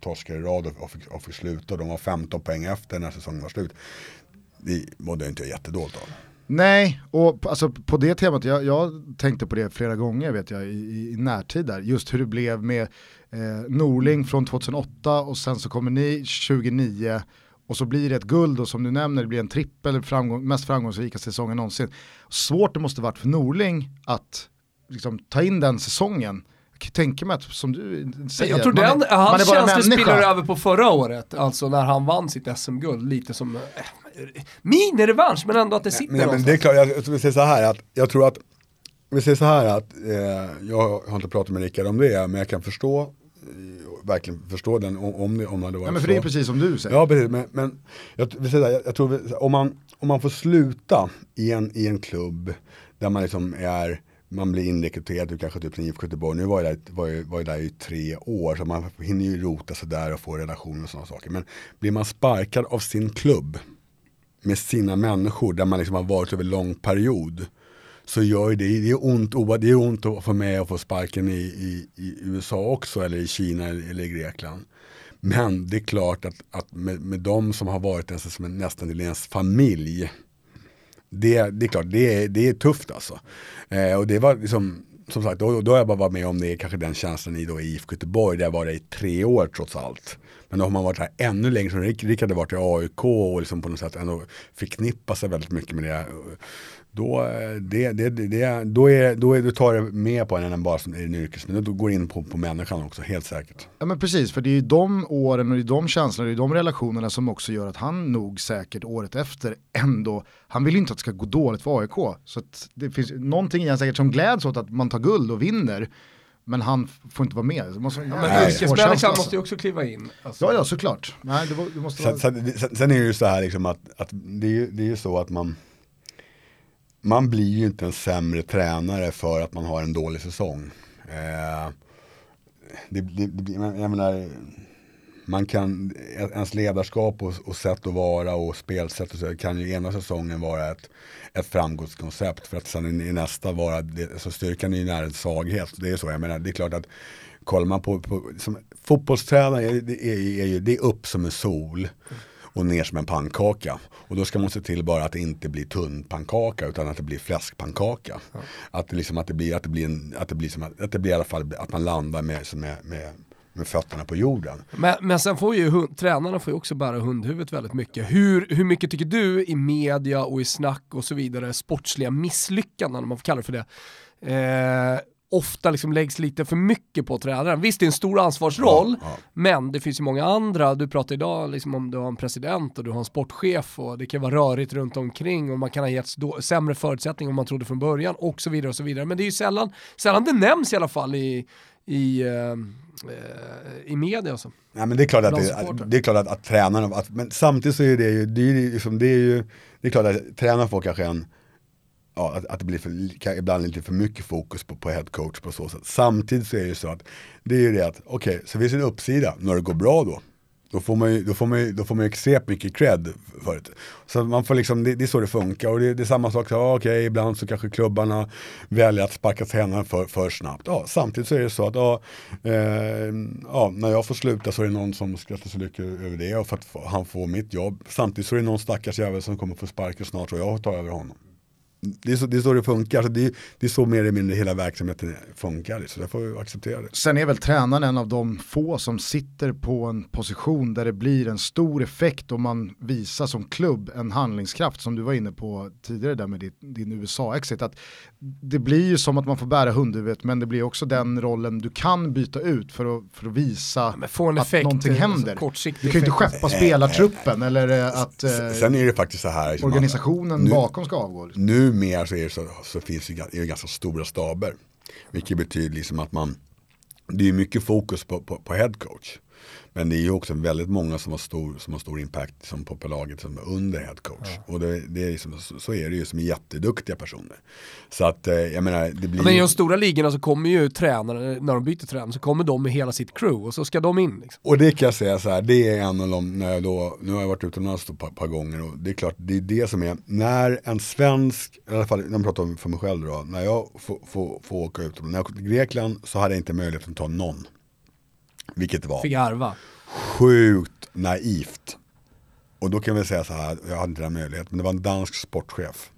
torskar i rad och, och, fick, och fick sluta. De var 15 poäng efter när säsongen var slut. Det mådde jag inte jättedåligt av. Nej, och alltså, på det temat, jag, jag tänkte på det flera gånger vet jag i, i närtid där, just hur det blev med eh, Norling från 2008 och sen så kommer ni 2009 och så blir det ett guld och som du nämner det blir en trippel, framgång, mest framgångsrika säsongen någonsin. Svårt det måste varit för Norling att liksom, ta in den säsongen. Tänker mig att, som du säger, jag tror man, den, är, hans känsla spiller över på förra året, alltså när han vann sitt SM-guld, lite som äh, mini-revansch, men ändå att det sitter nej, men Det är klart, jag, jag vill säga så här att jag tror att, vi säger så här att, eh, jag har inte pratat med Rickard om det, men jag kan förstå eh, verkligen förstå den om, det, om det hade varit ja, men för så. det är precis som du säger. Ja, precis, men, men jag, jag, jag, jag tror om man, om man får sluta i en, i en klubb där man liksom är man blir inrekryterad kanske typ IFK Göteborg. Nu var jag, där, var, jag, var jag där i tre år så man hinner ju rota sig där och få relationer och sådana saker. Men blir man sparkad av sin klubb med sina människor där man liksom har varit över lång period så gör det, det är ont, det är ont att få med och få sparken i, i, i, USA också eller i Kina eller, eller i Grekland. Men det är klart att, att med, med de som har varit ens, som en, nästan till ens familj det, det är klart, det är, det är tufft alltså. Eh, och det var liksom, som sagt, då, då har jag bara varit med om det, kanske den känslan i, då, IFK Göteborg, där jag var det i tre år trots allt. Men då har man varit här ännu längre, som Rick, hade varit i AIK och liksom på något sätt ändå förknippa sig väldigt mycket med det då, eh, det, det, det, då, är, då är, du tar det mer på en än bara som en yrkes, men du går in på, på människan också, helt säkert. Ja men precis, för det är ju de åren och det är de känslorna, det är de relationerna som också gör att han nog säkert året efter ändå, han vill ju inte att det ska gå dåligt för AIK. Så det finns någonting i han säkert som gläds åt att man tar guld och vinner. Men han får inte vara med. Måste, ja, men yrkesmänniskan måste ju också kliva in. Alltså. Ja, ja, såklart. Nej, det, det måste vara... sen, sen, sen, är det ju så här liksom att, att det, är ju, det är ju så att man man blir ju inte en sämre tränare för att man har en dålig säsong. Eh, det, det, det, jag menar, man kan, ens ledarskap och, och sätt att vara och spelsätt och så, kan ju ena säsongen vara ett, ett framgångskoncept för att sen i nästa vara, det, så styrkan är ju nära en svaghet. Det är så, jag menar, det är klart att kollar man på, på som, fotbollstränare, det är, är, är, det är upp som en sol och ner som en pannkaka. Och då ska man se till bara att det inte blir tunn pannkaka utan att det blir fläskpannkaka. Ja. Att, det liksom, att det blir, att det blir, en, att det blir, som, att det blir i alla fall att man landar med, med, med med fötterna på jorden. Men, men sen får ju hund, tränarna får ju också bära hundhuvudet väldigt mycket. Hur, hur mycket tycker du i media och i snack och så vidare, sportsliga misslyckanden om man får kalla det för det, eh, ofta liksom läggs lite för mycket på tränaren. Visst det är en stor ansvarsroll, Ja, ja. men det finns ju många andra, du pratar idag liksom om du har en president och du har en sportchef och det kan vara rörigt runt omkring och man kan ha getts sämre förutsättningar än man trodde från början och så vidare och så vidare. Men det är ju sällan, sällan det nämns i alla fall i, i, eh, eh, i media. Och så. Nej men det är klart att, det, att, det är klart att, att tränarna, att, men samtidigt så är det ju, det är liksom, det är ju, det är klart att tränarna får kanske en, ja, att, att det blir för, ibland lite för mycket fokus på, på head coach på så sätt. Samtidigt så är det ju så att, det är ju det att, okej, så finns det en uppsida, när det går bra då, då får man ju, då får man ju, då får man ju extremt mycket cred för det. Så man får liksom, det, det är så det funkar och det, det är samma sak, ja, okej, ibland så kanske klubbarna väljer att sparka tränaren för, för snabbt. Ja, samtidigt så är det så att, ja, eh, ja, när jag får sluta så är det någon som skrattar så lycklig över det och för att han får mitt jobb. Samtidigt så är det någon stackars jävel som kommer få sparken snart och jag tar över honom. Det är så det, är så det funkar, alltså det, är, det är så mer eller mindre hela verksamheten funkar, så jag får vi acceptera det. Sen är väl tränaren en av de få som sitter på en position där det blir en stor effekt om man visar som klubb en handlingskraft som du var inne på tidigare där med ditt, din USA-exit. Att det blir ju som att man får bära hundhuvudet men det blir också den rollen du kan byta ut för att, för att visa en att effekt, någonting eh, händer. Du kan ju inte skeppa spelartruppen eller eh, att eh, Sen är det faktiskt så här, liksom organisationen nu- bakom ska avgå. Numera så, är det så, så finns det, är det ganska stora staber. Vilket betyder liksom att man, det är mycket fokus på, på, på headcoach. Men det är ju också väldigt många som har stor, som har stor impact som på, laget som är under head coach. Och det, det är liksom, så, är det ju som är jätteduktiga personer. Så att eh, jag menar, det blir Ja, men i de stora ligorna så kommer ju tränare, när de byter tränare, så kommer de med hela sitt crew och så ska de in. Liksom. Och det kan jag säga så här, det är en av de, när jag då, nu har jag varit utomlands ett par, par gånger och det är klart, det är det som är, när en svensk, i alla fall när jag pratar om för mig själv då, när jag får, får, får åka ut, när jag kom till Grekland så hade jag inte möjlighet att ta någon. Vilket var Fick arva. sjukt naivt. Och då kan vi säga så här, jag hade inte den möjligheten, men det var en dansk sportchef.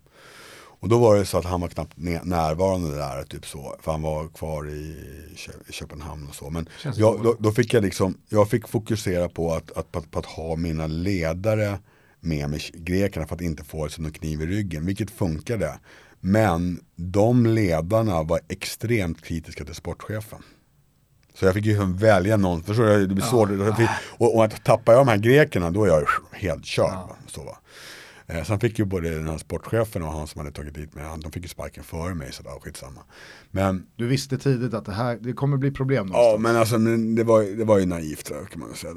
Och då var det så att han var knappt närvarande där, typ så, för han var kvar i, Kö- i Köpenhamn och så. Men jag, då, då fick jag liksom, jag fick fokusera på att, att, på, att, på att ha mina ledare med mig, grekerna, för att inte få liksom, någon kniv i ryggen, vilket funkade. Men de ledarna var extremt kritiska till sportchefen. Så jag fick ju välja någon, förstår du? Det blir svårt. Jag fick- Och, och att tappar jag de här grekerna då är jag helt körd. va. Så, va. Eh, sen fick ju både den här sportchefen och han som hade tagit dit mig, han- de fick ju sparken före mig så var skitsamma. Men, Du visste tidigt att det här det kommer bli problem ja, någonstans. men alltså men det, var, det var ju naivt så kan man säga.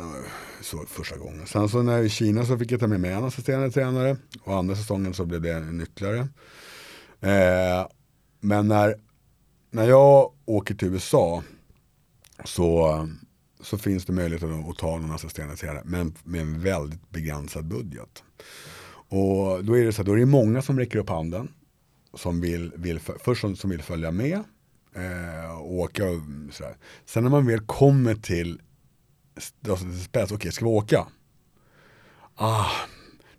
Så första gången. Sen så när jag var i Kina så fick jag ta med mig en assisterande tränare och andra säsongen så blev det en ytterligare. Eh, men när, när jag åker till USA så, så finns det möjlighet att, att ta någon assisterande men med en väldigt begränsad budget. Och då är det så att då är det många som räcker upp handen som vill, vill först som, som vill följa med eh, och åka och sådär. Sen när man väl kommer till alltså, till spets, okej ska vi åka? Ah,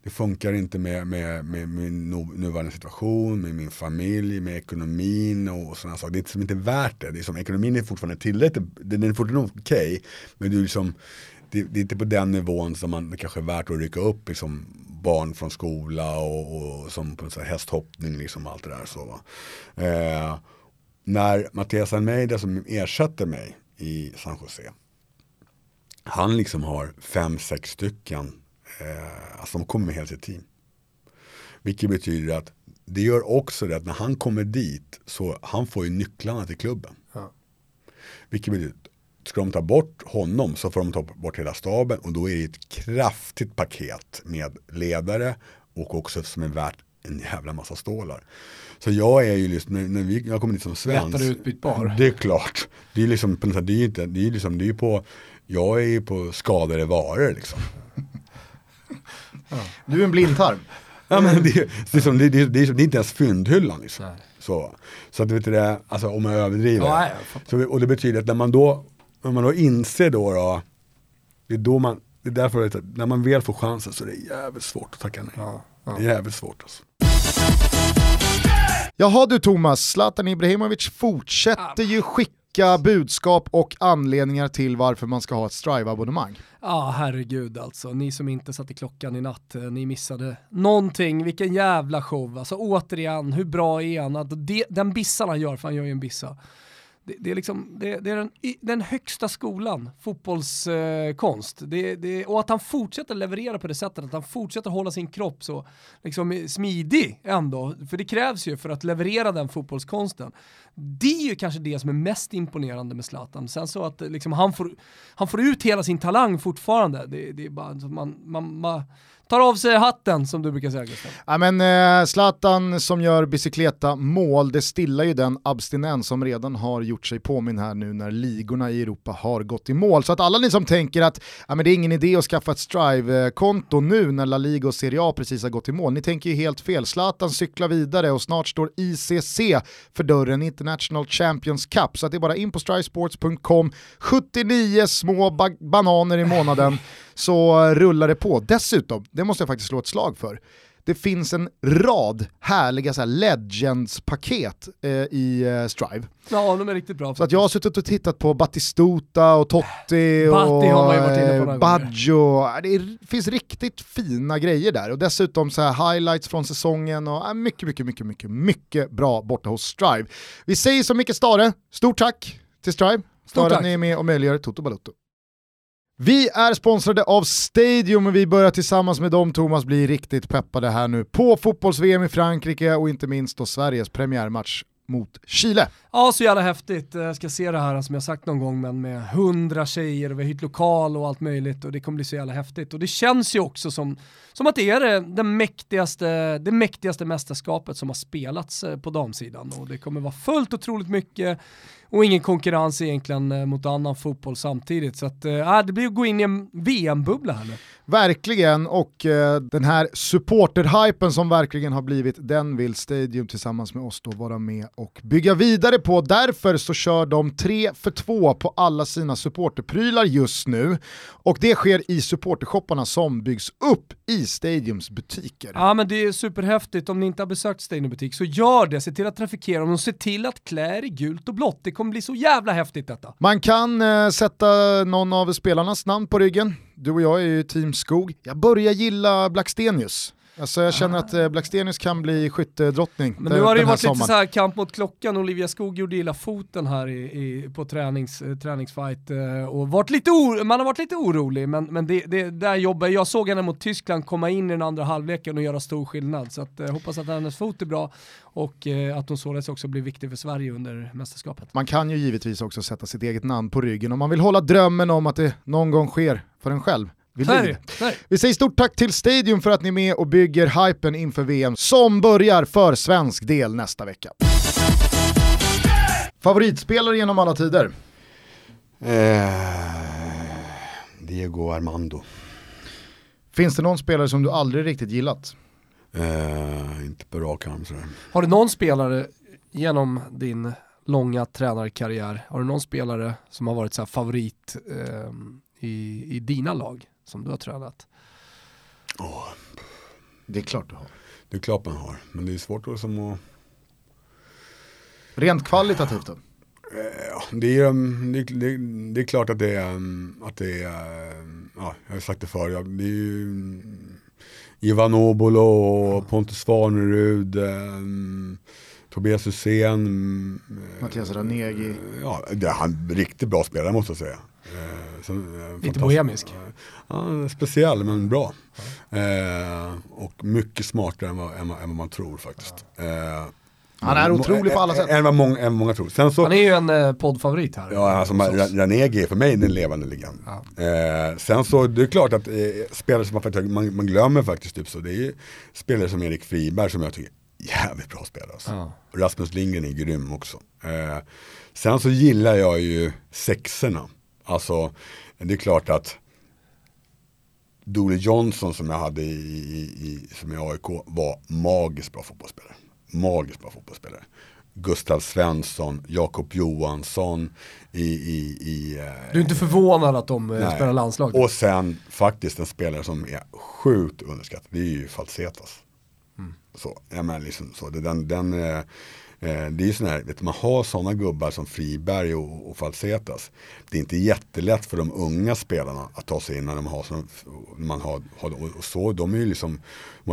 det funkar inte med, med, med min nuvarande situation, med min familj, med ekonomin och sådana saker. Det är liksom inte värt det. det är som, ekonomin är fortfarande tillräckligt, den är fortfarande okej. men det är, liksom, det, det är inte på den nivån som man det kanske är värt att rycka upp liksom, barn från skola och, och som på så här hästhoppning liksom allt det där. Så, va. Eh, när Mattias Almeida som ersätter mig i San Jose han liksom har fem, sex stycken, eh, alltså de kommer med hela sitt team. Vilket betyder att det gör också det att när han kommer dit så han får ju nycklarna till klubben. Ja. Vilket betyder att ska de ta bort honom så får de ta bort hela staben och då är det ett kraftigt paket med ledare och också som är värt en jävla massa stålar. Så jag är ju liksom, när, när vi, jag kommer dit som svensk. Lättare utbytbar. Det är klart. Det är liksom, något sätt, det är ju inte, det är ju liksom, det är ju på, jag är ju på skadade varor liksom. Du är en blindtarm. Ja, men det, är, det, är som, det, det, det, är, det är inte ens fyndhyllan liksom. Nej. Så, så att vet du det, alltså om jag överdriver. Ja, så, och det betyder att när man då, när man då inser då, då det är då man, det är därför att när man väl får chansen så är det jävligt svårt att tacka nej. Ja, ja. Det är jävligt svårt alltså. Jaha du Thomas, Zlatan Ibrahimovic fortsätter ju skicka budskap och anledningar till varför man ska ha ett Strive-abonnemang. Ja, herregud alltså. Ni som inte satte klockan i natt, eh, ni missade någonting. Vilken jävla show. Alltså återigen, hur bra är han? Att det, den bissan han gör, för han gör ju en bissa. det, det, är liksom, det, det är den, den, högsta skolan, fotbollskonst. Eh, det, det, och att han fortsätter leverera på det sättet, att han fortsätter hålla sin kropp så liksom, smidig ändå, för det krävs ju för att leverera den fotbollskonsten. Det är ju kanske det som är mest imponerande med Zlatan. Sen så att eh, liksom, han, får, han får ut hela sin talang fortfarande. Det, det är bara, man, man, man tar av sig hatten som du brukar säga Gustav. Ja, men, eh, Zlatan som gör bicykleta mål, det stillar ju den abstinens som redan har gjort sig påminn här nu när ligorna i Europa har gått i mål. Så att alla ni som tänker att ja, men det är ingen idé att skaffa ett Strive-konto nu när La Liga och Serie A precis har gått i mål, ni tänker ju helt fel. Zlatan cyklar vidare och snart står ICC för dörren, International Champions Cup. Så att det är bara in på strivesports.com, 79 små ba bananer i månaden så rullar det på. Dessutom, det måste jag faktiskt slå ett slag för, det finns en rad härliga så här Legends-paket eh, i eh, Strive. Ja, de är riktigt bra. Så att jag har suttit och tittat på Batistuta och Totti och eh, Baggio. Det finns riktigt fina grejer där och dessutom så här highlights från säsongen och äh, mycket, mycket, mycket, mycket, mycket bra borta hos Strive. Vi säger som Micke Stare, stort tack till Strive för att ni är med och möjliggör Toto Balutto. Vi är sponsrade av Stadium och vi börjar tillsammans med dem Thomas bli riktigt peppade här nu på fotbolls-VM i Frankrike och inte minst då Sveriges premiärmatch mot Chile. Ja, så jävla häftigt. Jag ska se det här eh, som jag sagt någon gång, men med hundra tjejer och vi har hyrt lokal och allt möjligt och det kommer bli så jävla häftigt. Och det känns ju också som, som att det är det, det, mäktigaste, det mäktigaste mästerskapet som har spelats eh, på damsidan och det kommer vara fullt otroligt mycket och ingen konkurrens egentligen eh, mot annan fotboll samtidigt. Så att, äh, det blir att gå in i en VM-bubbla här nu. Verkligen, och äh, den här supporterhypen som verkligen har blivit, den vill Stadium tillsammans med oss då vara med och bygga vidare på. Därför så kör de tre för två på alla sina supporterprylar just nu. Och det sker i supportershopparna som byggs upp i Stadiums butiker. Ja men det är superhäftigt, om ni inte har besökt Stadium butik så gör det, se till att trafikera dem och se till att klä er i gult och blått. Det kommer bli så jävla häftigt detta. Man kan eh, sätta någon av spelarnas namn på ryggen. Du och jag är ju team Skog. Jag börjar gilla Blackstenius. Alltså jag känner att eh, Blackstenius kan bli skyttedrottning Men nu har det ju varit sommaren. lite så här kamp mot klockan, Olivia Skog gjorde illa foten här i, i på tränings, eh, träningsfight eh, och varit lite or, man har varit lite orolig men, men det, det där jobbar, jag såg henne mot Tyskland komma in i den andra halvleken och göra stor skillnad så att, eh, hoppas att hennes fot är bra och att hon således också blir viktig för Sverige under mästerskapet. Man kan ju givetvis också sätta sitt eget namn på ryggen om man vill hålla drömmen om att det någon gång sker för en själv. Vi, vi säger stort tack till Stadium för att ni är med och bygger hypen inför VM som börjar för svensk del nästa vecka. Favoritspelare genom alla tider? Eh, Diego Armando. Finns det någon spelare som du aldrig riktigt gillat? Eh, inte på rak arm sådär. Har du någon spelare genom din långa tränarkarriär, har du någon spelare som har varit så favorit eh, i, i dina lag? Som du har tränat? Oh. Det är klart du har. Det är klart man har, men det är svårt att som att... Rent kvalitativt då? Ja, det är, det, det, det är klart att det är, att det är, ja, jag har sagt det förr, det är ju Ivan Obolo och Pontus Svanerud, um, Tobias Hysén. Mattias Ranegi. Ja, det är en riktigt bra spelare måste jag säga. Som, Lite bohemisk. Ja, speciell men bra. Ja. Eh, och mycket smartare än vad, än, än vad man tror faktiskt. Eh, han är otrolig på alla sätt. Än vad många, än många tror. Sen så, han är ju en eh, poddfavorit här. Ja, alltså Ranegi är för mig den levande legend. Ja. Eh, sen så, det är klart att eh, spelare som man, man, man glömmer faktiskt typ så, det är spelare som Erik Friberg som jag tycker är jävligt bra spelare. Alltså. Ja. Rasmus Lindgren är grym också. Eh, sen så gillar jag ju sexorna. Alltså, det är klart att Dooley Johnson som jag hade i, i, som i AIK var magiskt bra fotbollsspelare. Magiskt bra fotbollsspelare. Gustav Svensson, Jakob Johansson i, i, i eh, Du är inte förvånad att de eh, nej. spelar landslag? Och sen faktiskt en spelare som är sjukt underskattad, det är ju Falsetas. Mm. Så, ja, men liksom, så, det, den, den, eh, det är ju sån här, vet, man har sådana gubbar som Friberg och, och Falsetas. Det är inte jättelätt för de unga spelarna att ta sig in när de har, som, man har, har och så, de är ju liksom,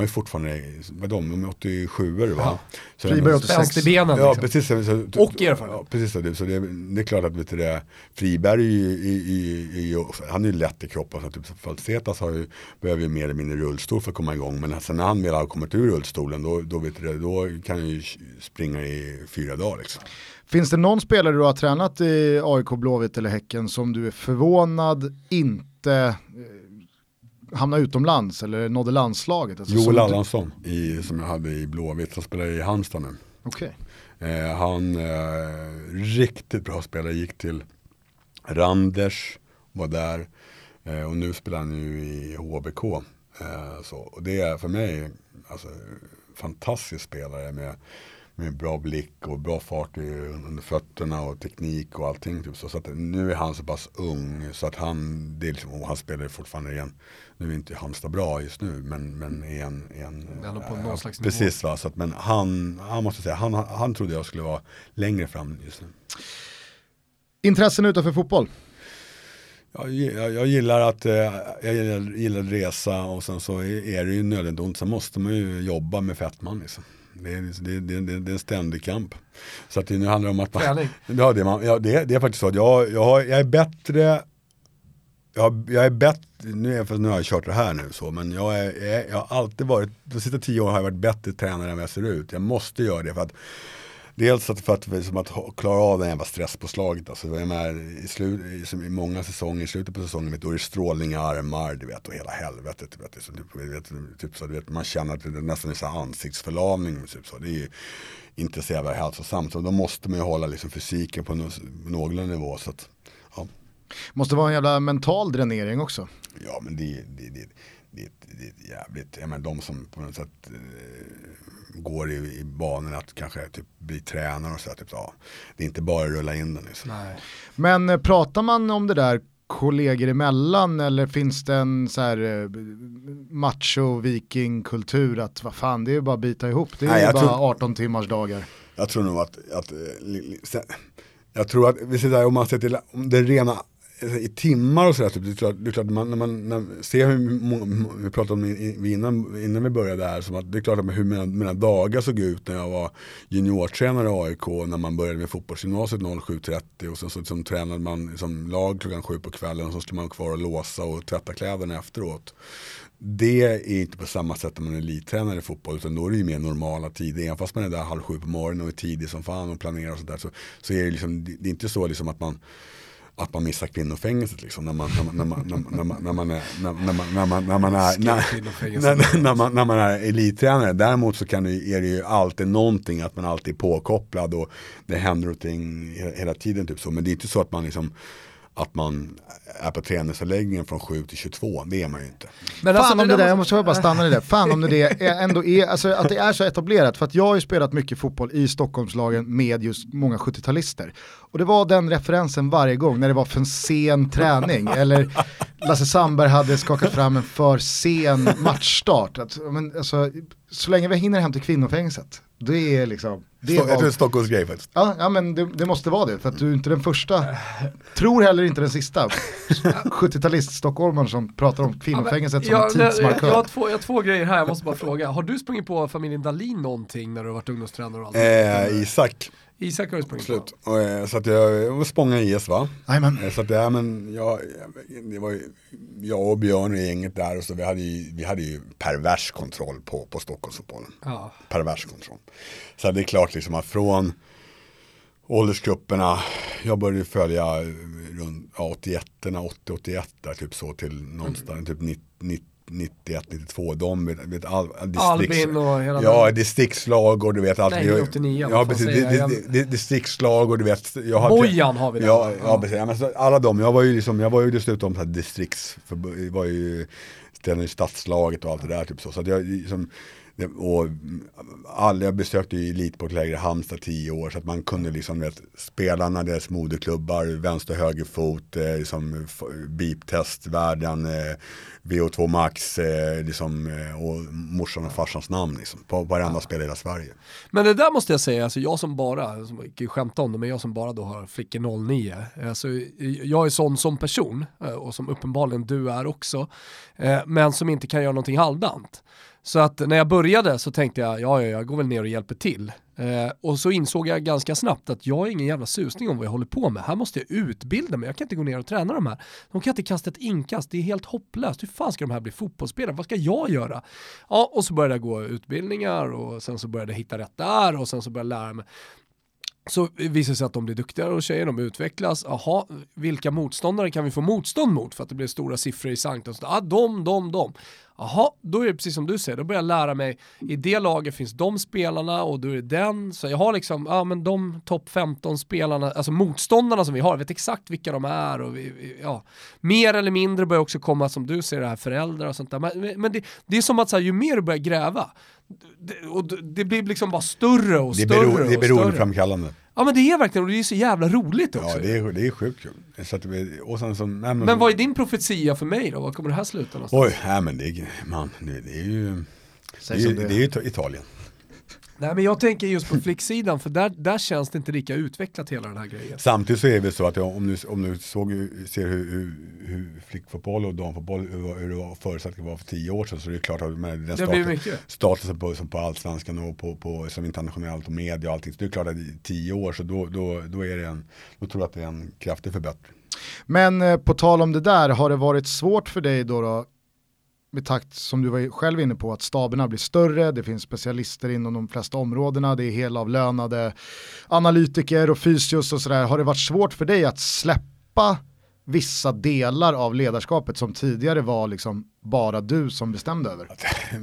är ju fortfarande, vad de, de är 87 va? Så Friberg 86. Spänst i benen Ja, liksom. precis. Så, och erfarenhet. Ja, precis, så, så det, det, är klart att vet du, det, Friberg är ju, är, är, han är ju lätt i kroppen. Så typ, Falsetas har ju, behöver ju mer eller mindre rullstol för att komma igång. Men sen när han väl har kommit ur rullstolen då, då, vet du, då kan han ju springa i fyra dagar. Liksom. Finns det någon spelare du har tränat i AIK, Blåvitt eller Häcken som du är förvånad inte eh, hamna utomlands eller nådde landslaget? Alltså, Joel Allansson i, som jag hade i Blåvitt, som spelar i Halmstad nu. Okay. Eh, han, eh, riktigt bra spelare, gick till Randers, var där eh, och nu spelar han ju i HBK. Eh, så, och det är för mig alltså, fantastisk spelare med med bra blick och bra fart under fötterna och teknik och allting. Typ så. så att nu är han så pass ung så att han, det är liksom, och han spelar fortfarande igen. Nu är inte Halmstad bra just nu men, men är en, en på någon slags precis va, så att, men han, han måste säga, han, han trodde jag skulle vara längre fram just nu. Intressen utanför fotboll? Jag, jag, jag, gillar att eh, jag gillar, gillar resa och sen så är det ju nödvändigt ont. Sen måste man ju jobba med fettman liksom. Det är, det, det, det, det är en ständig kamp. Så att det nu handlar om att man, ja, det, man, ja, det, det är faktiskt så att jag, jag, jag är bättre jag, jag är bättre, nu, är, nu har jag kört det här nu så, men jag, är, jag har alltid varit, de sista tio åren har jag varit bättre tränare än vad jag ser ut. Jag måste göra det för att Dels att för att, som att klara av den jävla stresspåslaget. Alltså, jag menar, i, slut, i, många säsonger, i slutet på säsongen, vet, då är det strålning i armar, du vet, och hela helvetet. Du vet, så, du vet, typ så, du vet, man känner att det nästan är så ansiktsförlamning. Typ så. Det är ju inte så jävla hälsosamt. Så då måste man ju hålla liksom, fysiken på någorlunda nivå. Så att, ja. Måste vara en jävla mental dränering också. Ja, men det, det, det, det, det är jävligt, jag menar de som på något sätt eh, går i, i banan att kanske typ bli tränare och så. Typ, ja, det är inte bara att rulla in den. Liksom. Men eh, pratar man om det där kollegor emellan eller finns det en så här eh, macho vikingkultur att vad fan det är bara att bita ihop, det är Nej, bara tror, 18 timmars dagar. Jag tror nog att, att eh, jag tror att vi sitter där om man ser till det rena i timmar och sådär, typ, det är klart, det är klart man, när man när, ser hur, vi pratade om innan, innan vi började här, som att det är klart att hur mina, mina dagar såg ut när jag var juniortränare i AIK, när man började med fotbollsgymnasiet 07.30 och sen så liksom, tränade man som lag klockan sju på kvällen och så skulle man kvar och låsa och tvätta kläderna efteråt. Det är inte på samma sätt när man är elittränare i fotboll utan då är det ju mer normala tider. Även fast man är där halv sju på morgonen och är tidig som fan och planerar och sådär så, så är det, liksom, det är inte så liksom att man att man missar kvinnofängelset liksom när man när man är elittränare. Däremot så kan det, är det ju alltid någonting att man alltid är påkopplad och det händer någonting hela tiden typ så. Men det är inte så att man liksom att man är på träningsanläggningen från 7 till 22, det är man ju inte. Men alltså, Fan om det där, jag måste bara stanna i det, fan om det är, ändå är, alltså att det är så etablerat, för att jag har ju spelat mycket fotboll i Stockholmslagen med just många 70-talister. Och det var den referensen varje gång när det var för en sen träning, eller Lasse Sandberg hade skakat fram en för sen matchstart. Att, men, alltså, så länge vi hinner hem till kvinnofängelset, det är liksom det Stå, var... Stockholms grej faktiskt. Ja, ja men det, det, måste vara det, för att du är inte den första, tror heller inte den sista, 70-talist stockholmaren som pratar om kvinnofängelset ja, som en tidsmarkör. Jag, har två, jag har två grejer här, jag måste bara fråga. Har du sprungit på familjen Dalin någonting när du har varit ungdomstränare och allt? Eh, Isak. Isak har du sprungit Slut. på? Eh, så att jag, var Spånga IS va? Amen. Eh, så att ja, men jag, det var jag och Björn och gänget där och så vi hade ju, vi hade ju pervers kontroll på, på Stockholmsfotbollen. Ja. Pervers kontroll. Så det är klart liksom att från åldersgrupperna, jag började följa runt ja, 81 80-81 där typ så till någonstans mm. typ 90 91, 92, de vet, vet all, distrikts, Albin och hela Ja, distriktslag och du vet allt. Nej, 89. Ja, precis, di, di, di, distriktslag och du vet. Jag har, Bojan har vi där. Ja, ja. precis. Ja, men så, alla de, jag var ju liksom, jag var ju dessutom så här distrikts, för, var ju tränade i stadslaget och allt det där typ så. Så att jag liksom, och alla, jag besökte ju elitsportläger i Halmstad tio år så att man kunde liksom vet, spelarna, deras moderklubbar, vänster och höger fot, eh, liksom, beep-test, världen, eh, VO2 max eh, liksom, eh, och morsan och farsans namn liksom, på varenda ja. spel i hela Sverige. Men det där måste jag säga, alltså jag som bara, som, kan ju skämta om det, men jag som bara då har flickor 09, alltså, jag är sån som person eh, och som uppenbarligen du är också, eh, men som inte kan göra någonting halvdant. Så att när jag började så tänkte jag, ja, ja jag går väl ner och hjälper till. Eh, och så insåg jag ganska snabbt att jag har ingen jävla susning om vad jag håller på med. Här måste jag utbilda mig, jag kan inte gå ner och träna de här. De kan inte kasta ett inkast, det är helt hopplöst. Hur fan ska de här bli fotbollsspelare? Vad ska jag göra? Ja, och så började jag gå utbildningar och sen så började jag hitta rätt där och sen så började jag lära mig så visar det sig att de blir duktigare och tjejer, de utvecklas. Jaha, vilka motståndare kan vi få motstånd mot för att det blir stora siffror i Sankt. Ja, de, de, de. Jaha, då är det precis som du säger, då börjar jag lära mig, i det laget finns de spelarna och då är det den, så jag har liksom, ja men de topp 15 spelarna, alltså motståndarna som vi har, vet exakt vilka de är och vi, ja, mer eller mindre börjar också komma som du säger, det här föräldrar och sånt där, men, men det, det är som att så här, ju mer du börjar gräva, det, och det blir liksom bara större och större. Det bero, det är beroendeframkallande. Ja men det är verkligen, och det är så jävla roligt också. Ja det är, det är sjukt kul. Så att, och sen så, nej, men, men vad är din profetia för mig då? Vad kommer det här sluta någonstans? Oj, nej men det man, det, det är ju, det är, det är ju Italien. Nej men jag tänker just på flicksidan för där, där känns det inte lika utvecklat hela den här grejen. Samtidigt så är det så att jag, om, du, om du såg, ser hur, hur, hur flickfotboll och damfotboll, hur, hur det var förutsättningar var för tio år sedan så är det klart att med den status, statusen på, som på allsvenskan och på, på, som internationellt och media och allting. Så det är klart att i tio år så då, då, då är det en, då tror jag att det är en kraftig förbättring. Men eh, på tal om det där, har det varit svårt för dig då, då med takt som du var själv inne på att staberna blir större, det finns specialister inom de flesta områdena, det är helavlönade analytiker och fysios och sådär. Har det varit svårt för dig att släppa vissa delar av ledarskapet som tidigare var liksom bara du som bestämde över? Eh,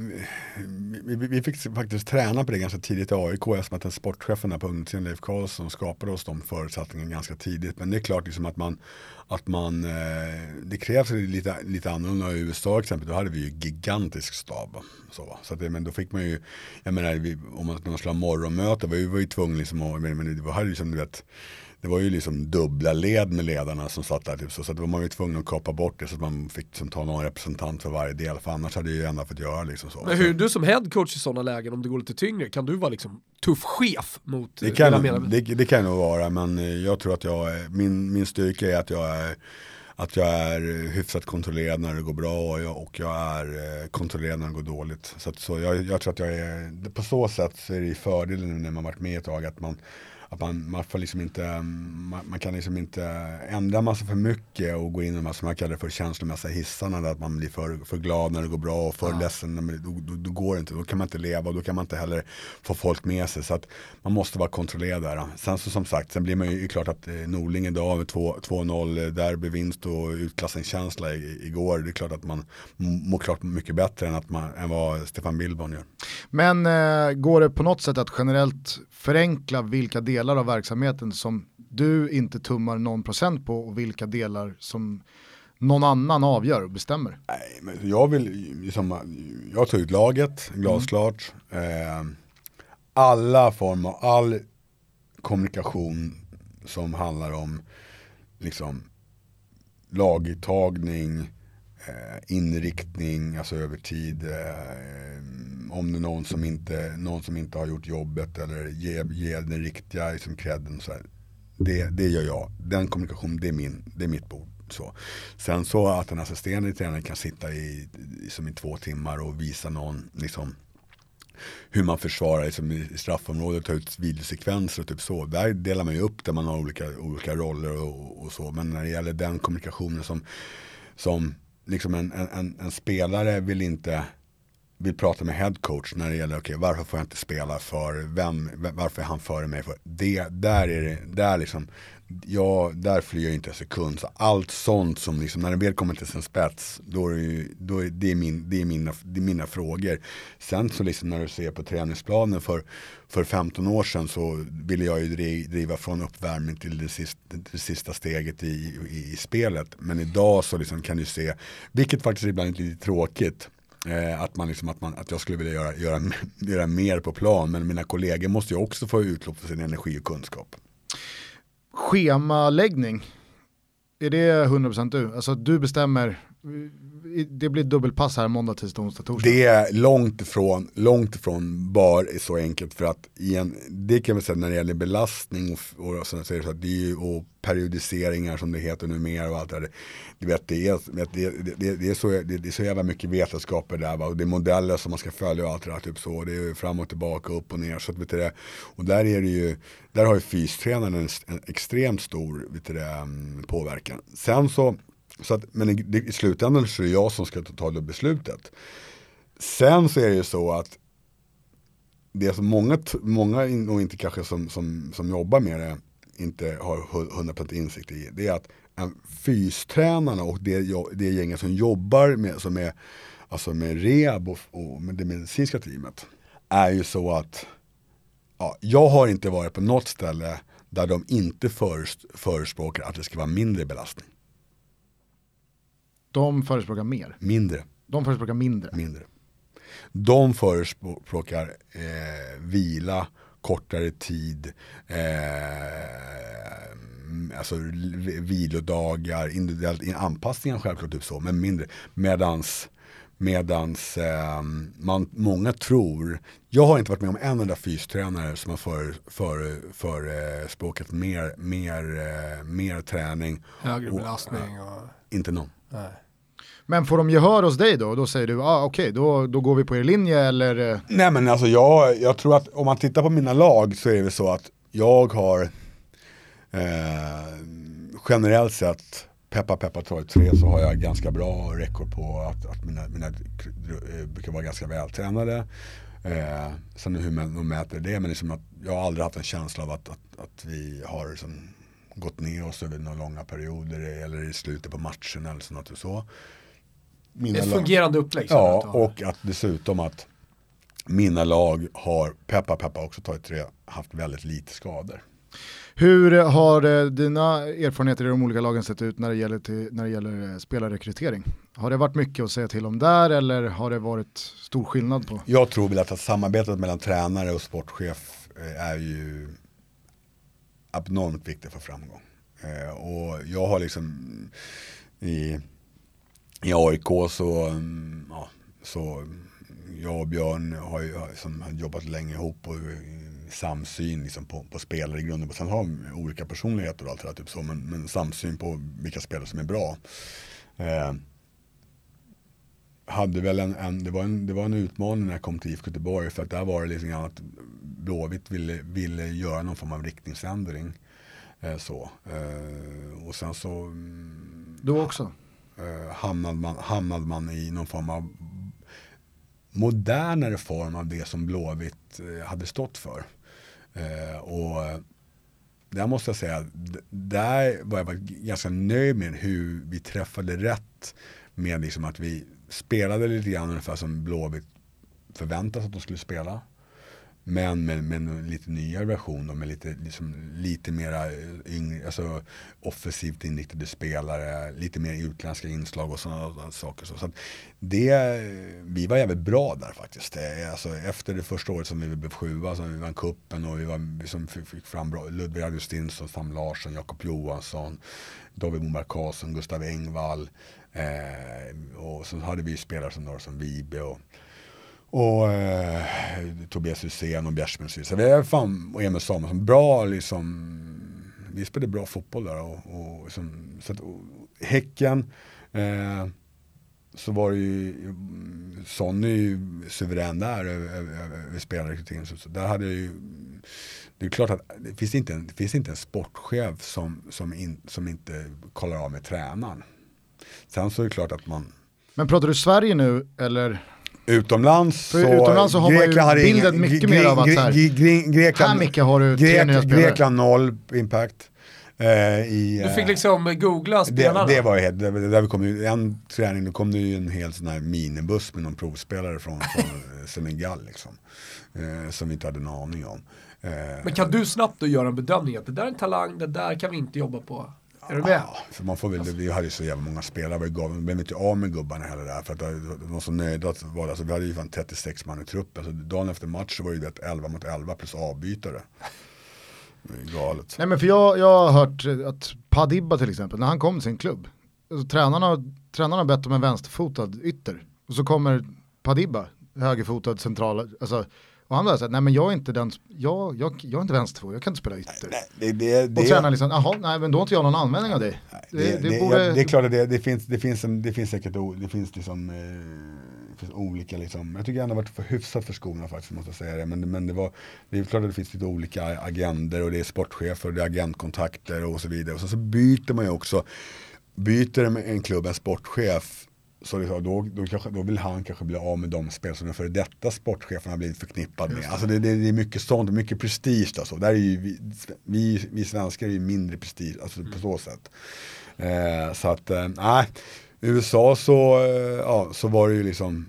vi, vi, vi, fick faktiskt träna på det ganska tidigt i AIK eftersom att den sportchefen där på ungdomstiden, Leif Karlsson, skapade oss de förutsättningarna ganska tidigt. Men det är klart liksom att man, att man eh, det krävs lite, lite annorlunda i USA exempel, då hade vi ju gigantisk stab. Så, så att, eh, men då fick man ju, jag menar, vi, om man, man skulle ha morgonmöte, vi var ju tvungna liksom, att, men, men det hade liksom, du vet, det var ju liksom dubbla led med ledarna som satt där. Typ, så, så att då var man ju tvungen att kapa bort det så att man fick liksom, ta någon representant för varje del. För annars hade ju ändå fått göra liksom så. Men hur, du som headcoach i sådana lägen, om det går lite tyngre, kan du vara liksom tuff chef mot det kan, det, det kan nog vara, men eh, jag tror att jag, min, min styrka är att jag är att jag är hyfsat kontrollerad när det går bra och jag, och jag är eh, kontrollerad när det går dåligt. Så, att, så jag, jag, tror att jag är, på så sätt så är det fördelen när man varit med ett tag att man att man, man får liksom inte, man, man, kan liksom inte ändra massa för mycket och gå in i de här som jag kallar för känslomässiga hissarna där att man blir för, för glad när det går bra och för ja. ledsen när då, då, då, går det inte, då kan man inte leva och då kan man inte heller få folk med sig så att man måste vara kontrollerad där. Sen så som sagt, sen blir man ju klart att eh, Norling idag med 2-0 eh, derbyvinst och utklassningskänsla igår, det är klart att man mår klart mycket bättre än, att man, än vad Stefan Billborn gör. Men eh, går det på något sätt att generellt förenkla vilka delar av verksamheten som du inte tummar någon procent på och vilka delar som någon annan avgör och bestämmer? Nej, men jag vill, liksom, jag tar ut laget, glasklart. Mm. Eh, alla former, all kommunikation som handlar om liksom, lagtagning, eh, inriktning, alltså över tid. Eh, om det är någon som inte, någon som inte har gjort jobbet eller ger, ge den riktiga liksom, credden. Så här. Det, det gör jag. Den kommunikationen, det är, min, det är mitt bord. Så. Sen så att en assisterande tränare kan sitta i, liksom i två timmar och visa någon liksom, hur man försvarar liksom, i straffområdet, ta ut videosekvenser och typ så. Där delar man ju upp där man har olika, olika roller och, och så. Men när det gäller den kommunikationen som, som liksom en, en, en spelare vill inte vill prata med headcoach när det gäller, okay, varför får jag inte spela för, vem, varför är han före mig? För det, där är det, där liksom, ja, där flyr jag inte en sekund. Så allt sånt som liksom, när det väl kommer till sin spets, då är det, ju, då är det, min, det, är mina, det är mina frågor. Sen så liksom när du ser på träningsplanen för, för 15 år sedan så ville jag ju driva från uppvärmning till det sista, det sista steget i, i, i spelet. Men idag så liksom kan du se, vilket faktiskt ibland är lite tråkigt, Eh, att, man liksom, att, man, att jag skulle vilja göra, göra, göra mer på plan, men mina kollegor måste ju också få utlopp för sin energi och kunskap. Schemaläggning, är det 100% du? Alltså du bestämmer det blir dubbelpass här måndag, tisdag, onsdag, torsdag. Det är långt ifrån, långt ifrån bara så enkelt för att igen, det kan man säga när det gäller belastning och, och, så, så det är ju, och periodiseringar som det heter numera och allt det där. Du vet, det är, det, det, det, är så, det, det är så jävla mycket vetenskaper där va? och det är modeller som man ska följa och allt det där. Typ så. Det är fram och tillbaka, upp och ner. Så att, vet du, det, och där, är det ju, där har ju fystränaren en, en extremt stor vet du, det, mm, påverkan. Sen så så att, men i, i slutändan så är det jag som ska ta det beslutet. Sen så är det ju så att det som många, många och inte kanske som, som, som jobbar med det inte har 100% insikt i, det är att fystränarna och det, det gänget som jobbar med, som är, alltså med rehab och, och med det medicinska teamet, är ju så att ja, jag har inte varit på något ställe där de inte förespråkar att det ska vara mindre belastning. De förespråkar mer. Mindre. De förespråkar mindre. Mindre. De förespråkar eh, vila, kortare tid, eh, alltså vilodagar, individuellt anpassningar självklart typ så, men mindre. Medans Medans eh, man, många tror, jag har inte varit med om en enda fystränare som har förespråkat för, för, mer, mer, eh, mer träning. Högre belastning. Och, och, inte någon. Nej. Men får de gehör hos dig då? Då säger du, ah, okej, okay, då, då går vi på er linje eller? Nej men alltså jag, jag tror att om man tittar på mina lag så är det så att jag har eh, generellt sett peppa peppa tar tre så har jag ganska bra rekord på att, att mina, mina eh, brukar vara ganska vältränade. Eh, sen hur man mäter det, men liksom att jag har aldrig haft en känsla av att, att, att vi har liksom gått ner oss över några långa perioder eller i slutet på matchen eller sånt så. Mina ett fungerande upplägg. Ja, och att dessutom att mina lag har, peppa peppa också tagit tre, haft väldigt lite skador. Hur har eh, dina erfarenheter i de olika lagen sett ut när det gäller, till, när det gäller eh, spelarrekrytering? Har det varit mycket att säga till om där eller har det varit stor skillnad på? Jag tror väl att samarbetet mellan tränare och sportchef eh, är ju abnormt viktigt för framgång. Och jag har liksom i i AIK så, mm, ja, så jag och Björn har ju som har jobbat länge ihop och samsyn liksom på, på spelare i grunden. Sen har vi olika personligheter och allt det där, typ så, men, men samsyn på vilka spelare som är bra. Eh, hade väl en, en, det, var en, det var en utmaning när jag kom till IFK Göteborg för att där var det liksom grann att Blåvitt ville, ville göra någon form av riktningsändring. Eh, så. Eh, och sen så... Mm, du också? eh, hamnade, man, hamnade man i någon form av modernare form av det som Blåvitt eh, hade stått för. Eh, och där måste jag säga, där var jag ganska nöjd med hur vi träffade rätt med liksom att vi spelade lite grann ungefär som Blåvitt förväntas att de skulle spela. Men med, med en lite nyare version då, med lite, liksom, lite mera eh, yngre, alltså offensivt inriktade spelare, lite mer utländska inslag och sådana saker. Så, så det, vi var jävligt bra där faktiskt. Eh, alltså, efter det första året som vi blev sjua, som vi vann kuppen och vi var, liksom, fick fram bra, Ludvig Augustinsson, Sam Larsson, Jakob Johansson, David Moberg Karlsson, Gustav Engvall. Eh, och så hade vi spelare som, som Vibe och och eh, Tobias Hysén och Bjärsmyr så vi är fan, och Emil Samuelsson. Bra liksom. Vi spelade bra fotboll där. Och, och, liksom, så att, och, häcken. Eh, så var det ju, Sonny är ju suverän där över spelarrekryteringen. Så, så där hade jag ju, det är klart att det finns inte en, det finns inte en sportchef som, som, in, som inte kollar av med tränaren. Sen så är det klart att man... Men pratar du Sverige nu eller? Utomlands så, utomlands så har Grekland man ju bilden ingen, mycket mer av att här, Grekland, här Micke har du tre Grek, spelare. Grekland noll impact. Eh, i, du fick liksom googla spelarna? Det, det var helt, där vi kom ju, en träning, då kom det ju en hel sån här minibuss med någon provspelare från, från Senegal liksom. Eh, som vi inte hade en aning om. Eh, Men kan du snabbt då göra en bedömning att det där är en talang, det där kan vi inte jobba på? Är du med? Ja, för man får väl, vi hade ju så jävla många spelare, vi gav, vi blev inte av med gubbarna heller där. För att de var så nöjda att vara alltså, vi hade ju fan 36 man i truppen. Så dagen efter match så var det ju det 11 mot 11 plus avbytare. Det är galet. Nej men för jag, jag har hört att Padibba till exempel, när han kom till sin klubb, alltså, tränarna, tränarna har bett om en vänsterfotad ytter. Och så kommer Padibba, högerfotad central, alltså och han var såhär, nej men jag är inte den, jag, jag, jag är inte vänsterfot, jag kan inte spela ytter. Nej, det, det, det, och tränaren liksom, jaha, nej men då har inte jag någon användning av dig. Det, det, borde... ja, det är klart att det, det, finns, det, finns, en, det finns säkert det finns liksom, eh, finns olika liksom, jag tycker ändå varit för hyfsat för skolorna faktiskt, måste jag säga det. Men, men det, var, det är klart att det finns lite olika agender och det är sportchefer och det är agentkontakter och så vidare. Och så, så byter man ju också, byter en klubb en sportchef så liksom, då, då, kanske, då vill han kanske bli av med de spel som den före detta sportchefen har blivit förknippad med. Alltså det, det, det, är mycket sånt, mycket prestige. Alltså. Där är vi, vi, vi svenskar är ju mindre prestige alltså på så sätt. Eh, så att, eh, nej, eh, USA så, eh, ja, så var det ju liksom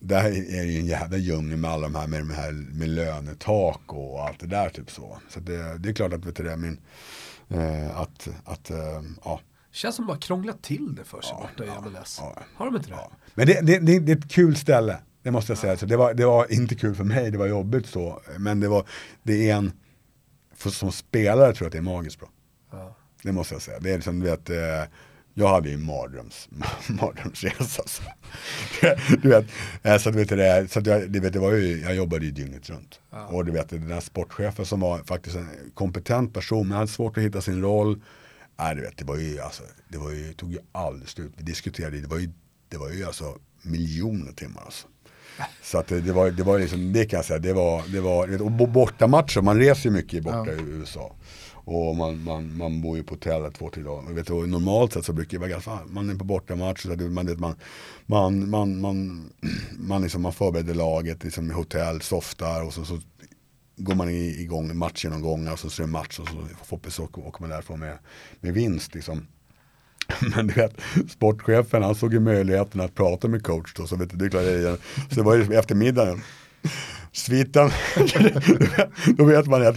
där är det ju en jävla djungel med alla de här med, de här med lönetak och allt det där typ så. Så det, det är klart att vet du det, min, eh, att, att eh, ja, Känns som de bara krånglat till det för sig ja, borta i MLS. Ja, Har de inte det? Men det, det, det, det, är ett kul ställe. Det måste jag säga. Så det, var, det var inte kul för mig, det var jobbigt så. Men det, var, det är en, för, som spelare tror jag att det är magiskt bra. Det måste jag säga. Det är liksom, du vet, eh, jag hade ju en mardröms, mardrömsresa. Så. du vet, eh, så, vet det, så jag, det, vet, det var ju, jag jobbade ju dygnet runt. Ja. Och du vet, den där sportchefen som var faktiskt en kompetent person, men hade svårt att hitta sin roll. Nej, du vet, det var ju, alltså, det var ju, tog ju aldrig slut. Vi diskuterade, det var ju, det var ju alltså miljoner timmar alltså. Så att det, det, var, det var liksom, det kan jag säga, det var, det var, och bortamatcher, man reser ju mycket borta ja. i USA. Och man, man, man bor ju på hotell två, tre dagar. Vet du, normalt sett så brukar det vara ganska, man är på bortamatch, så man, man, man, man, man, man, liksom, man förbereder laget liksom, i hotell, softar och så, så går man igång matchgenomgångar och så ser det match och så förhoppningsvis åker man därifrån med, med vinst. Liksom. Men du vet, sportchefen han såg ju möjligheten att prata med coach då, så vet du, det är klart, så det var ju eftermiddagen sviten. då vet man att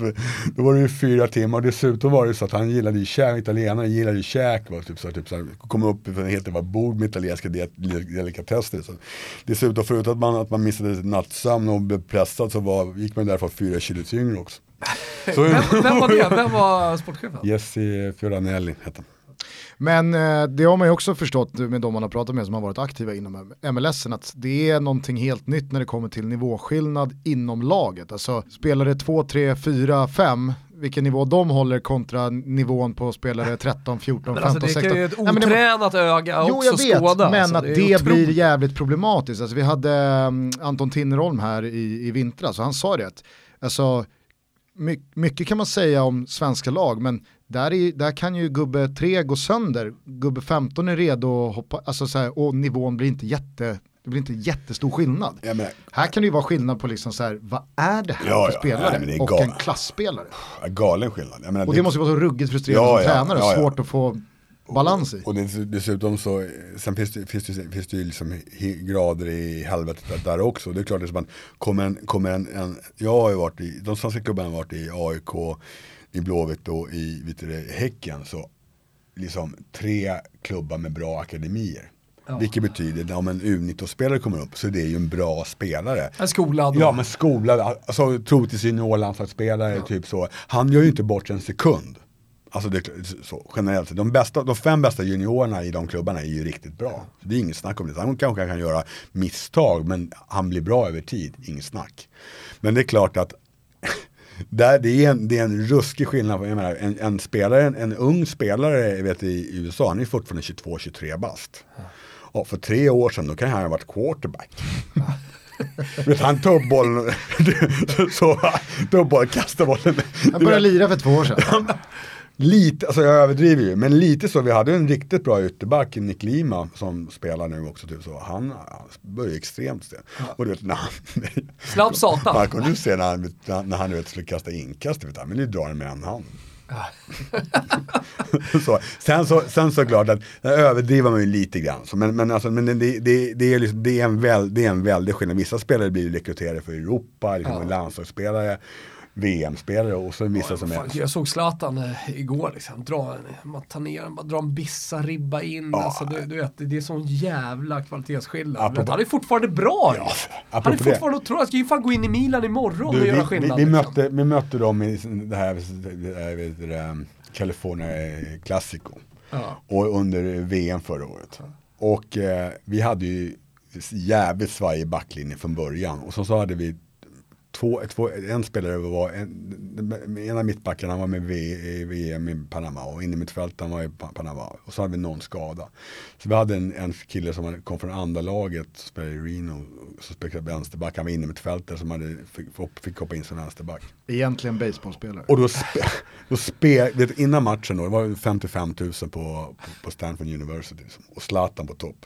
då var det ju fyra timmar och dessutom var det så att han gillade ju käk, italienare gillade ju käk. Var typ så, typ så, kom upp för en helt var bord med italienska delikatesser. Så. Dessutom förutom att man, att man missade nattsömn och blev pressad så var, gick man därför fyra kilo tyngre också. Så, vem, vem, var det? Vem var sportchefen? Jesse Fioranelli hette han. Men eh, det har man ju också förstått med de man har pratat med som har varit aktiva inom MLS, att det är någonting helt nytt när det kommer till nivåskillnad inom laget. Alltså spelare 2, 3, 4, 5, vilken nivå de håller kontra nivån på spelare 13, 14, 15, 16. Det är ju ett otränat öga jo, också jag vet, skåda. Men alltså, att det, det blir jävligt problematiskt. Alltså, vi hade um, Anton Tinnerholm här i, i vintras och han sa det att alltså, my mycket kan man säga om svenska lag, men där, är, där kan ju gubbe 3 gå sönder, gubbe 15 är redo att hoppa, alltså så här, och nivån blir inte jätte det blir inte jättestor skillnad. Ja, men, här kan det ju vara skillnad på liksom så här, vad är det här ja, för spelare? Nej, och en klassspelare. Galen skillnad. Menar, och det, det, måste vara så ruggigt frustrerande ja, som tränare, svårt att få balans i. Och, och dessutom så, sen finns det, finns det, finns det ju liksom grader i helvetet där också. Det är klart att man kommer en, kommer en, en, jag har ju varit i, de svenska klubbarna har varit i AIK, i Blåvitt och i vet du, Häcken så liksom tre klubbar med bra akademier. Ja. Vilket betyder att om en U19-spelare kommer upp så är det ju en bra spelare. En skolad. Ja men skolad, alltså troligtvis juniorlandslagsspelare, ja. typ så. Han gör ju inte bort en sekund. Alltså det, så, generellt de, bästa, de fem bästa juniorerna i de klubbarna är ju riktigt bra. Det är inget snack om det. Han kanske kan göra misstag men han blir bra över tid, inget snack. Men det är klart att där, det, är en, det är en ruskig skillnad. Jag menar, en, en, spelare, en, en ung spelare vet, i USA, han är fortfarande 22-23 bast. Och för tre år sedan då kan han ha varit quarterback. Vet, han tog bollen, så, tog bollen, kastade bollen. Han började lira för två år sedan. Lite, alltså jag överdriver ju, men lite så. Vi hade en riktigt bra ytterback, Nick Lima, som spelar nu också. Typ så. Han, han började extremt sten. Ja. Och du vet, när han, Snabb satan. Man kunde se när han, när han vet, skulle kasta inkast, vet, han ville dra den med en hand. så. Sen så, sen så klart att, överdriver man ju lite grann. Så, men, men, alltså, men det, det, det, är liksom, det, är en väl, det är en väldig skillnad. Vissa spelare blir rekryterade för Europa, liksom, ja. landslagsspelare VM-spelare och så vissa som Fan, är... jag såg Zlatan eh, igår, liksom. dra, en- man tar ner den, bara dra en bissa, ribba in. Ja. Alltså, du, du vet, det är sån jävla kvalitetsskillnad. Apropå- Han är fortfarande bra Ja. Han är fortfarande otrolig. Han ska ju fan gå in i Milan imorgon Du, och vi, göra vi, skillnad. vi, liksom. mötte, vi mötte dem i det här, det här det, California Classico. Ja. Och under VM förra året. Och eh, vi hade ju jävligt svajig backlinje från början. Och så, så hade vi två, två, en spelare var, en, en av mittbackarna var med i VM i Panama och inne mittfältaren var i Pa- Panama. Och så hade vi någon skada. Så vi hade en, en kille som kom från andra laget, spelade i Reno, som spelade vänsterback. Han var inne mittfältare som hade, fick, fick hoppa in som vänsterback. Egentligen baseballspelare. Och då, spe, då spe, vet, innan matchen då, det var 55 000 på, på, på Stanford University och Zlatan på topp.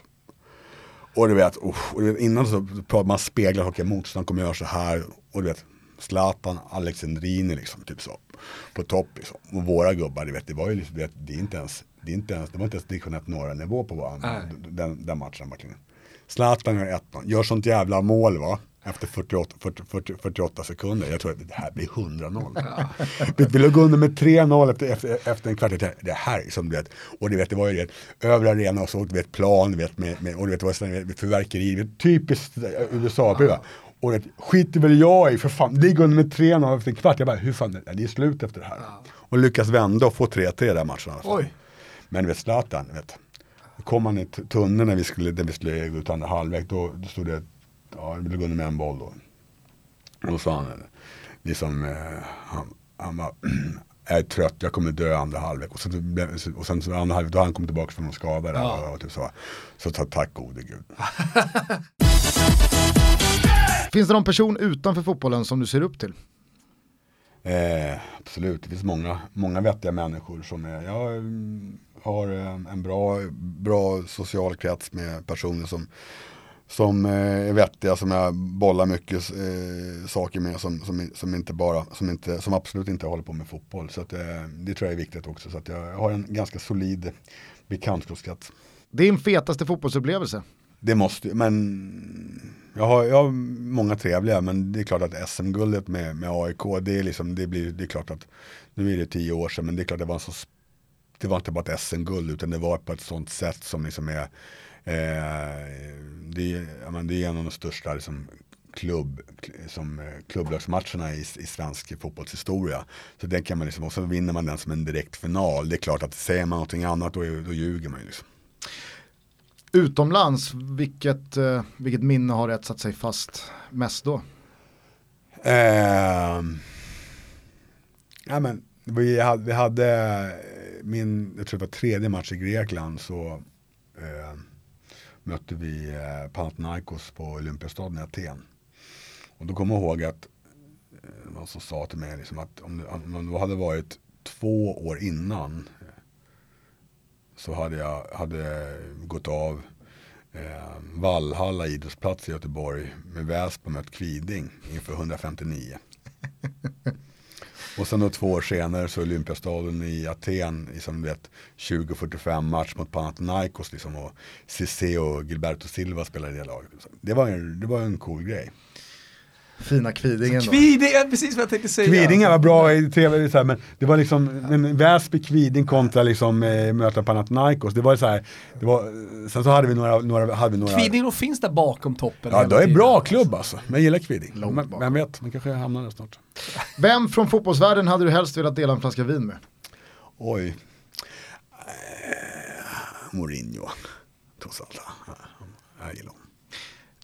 Och du vet, och du vet innan så pratade man speglar, okej motståndaren kommer göra så här. Och du vet, Zlatan, Alexandrini liksom, typ så. På topp liksom. Och våra gubbar, du vet, det var ju liksom, vet, det är inte ens, det är inte ens, det var inte ens division 1 norra nivå på varandra, Nej. den, den matchen verkligen. Zlatan gör 1 gör sånt jävla mål va. Efter 48, 40, 40, 48 sekunder. Jag tror att det här blir 100-0. Vi ville gå under med 3-0 efter, efter, efter en kvart. Det här är som du vet. Och du vet, det var ju det. Över arena och så, du vet, plan, du vet, med, med, och du vet, det var sådana, du vet, fyrverkeri. Du vet, Typiskt eh, USA-prylar. Och det skiter väl jag i, för fan. Ligger under med 3-0 efter en kvart. Jag bara, hur fan, det är slut efter det här. Och lyckas vända och få 3-3 den matchen. Alltså. Oj. Men du vet Zlatan, du vet. Kom han i tunneln när vi skulle, när vi skulle ut andra halvlek. Då, då stod det, ja, ville gå under med en boll då. Och då sa han, liksom, eh, han, han bara, jag är trött, jag kommer dö andra halvlek. Och sen, blev- och sen så andra halvlek, då han kommit tillbaka från någon skada där. Ja. Och, och typ så. så ta, tack gode gud. Finns det någon person utanför fotbollen som du ser upp till? Eh, absolut, det finns många, många vettiga människor som är, jag mm, har eh, en bra, bra social krets med personer som, som eh, är vettiga, som jag bollar mycket eh, saker med, som, som, som inte bara, som, inte, som absolut inte håller på med fotboll. Så att, eh, det tror jag är viktigt också, så att jag har en ganska solid bekantskapskrets. Din fetaste fotbollsupplevelse? Det måste men jag har, jag har många trevliga men det är klart att SM-guldet med, med AIK det är liksom, det blir, det är klart att nu är det tio år sedan men det är klart det var en så det var inte bara ett SM-guld utan det var på ett sånt sätt som liksom är det, är ja, men det är en av de största liksom, klubb, som, eh, klubblagsmatcherna i, i svensk fotbollshistoria. Så den kan man liksom, och så vinner man den som en direkt final. Det är klart att säger man någonting annat då, då ljuger man ju. Liksom. Utomlands, vilket, eh, vilket minne har etsat sig fast mest då? Ehm, ja, men, vi, hade, vi hade eh, min, jag tror det var tredje match i Grekland så eh, mötte vi eh, Panathinaikos på Olympiastaden i Aten. Och då kommer jag ihåg att eh, någon som sa till mig liksom att om, det- om det hade varit två år innan eh, så hade jag hade gått av eh, Vallhalla idrottsplats i Göteborg med Väsby mött Kviding inför 159. Och sen då två år senare så Olympiastaden i Aten i som du vet 2045 match mot Panathinaikos liksom och Cissé och Gilberto Silva spelade i det laget. Det var en, det var en cool grej. Fina Kvidingen då? Kviding, ja, precis vad jag tänkte säga. Kviding var bra i tv, så här, men det var liksom men Väsby Kviding kontra liksom eh, möta Panathinaikos. Det var så här, det var, sen så hade vi några, några, hade vi några Kviding då finns där bakom toppen. Ja, det är tiden. bra klubb alltså. Men jag gillar Kviding. Vem vet, man kanske hamnar där snart. Vem från fotbollsvärlden hade du helst velat dela en flaska vin med? Oj. Eh, Mourinho. Trots allt. Ja, Jag gillar honom.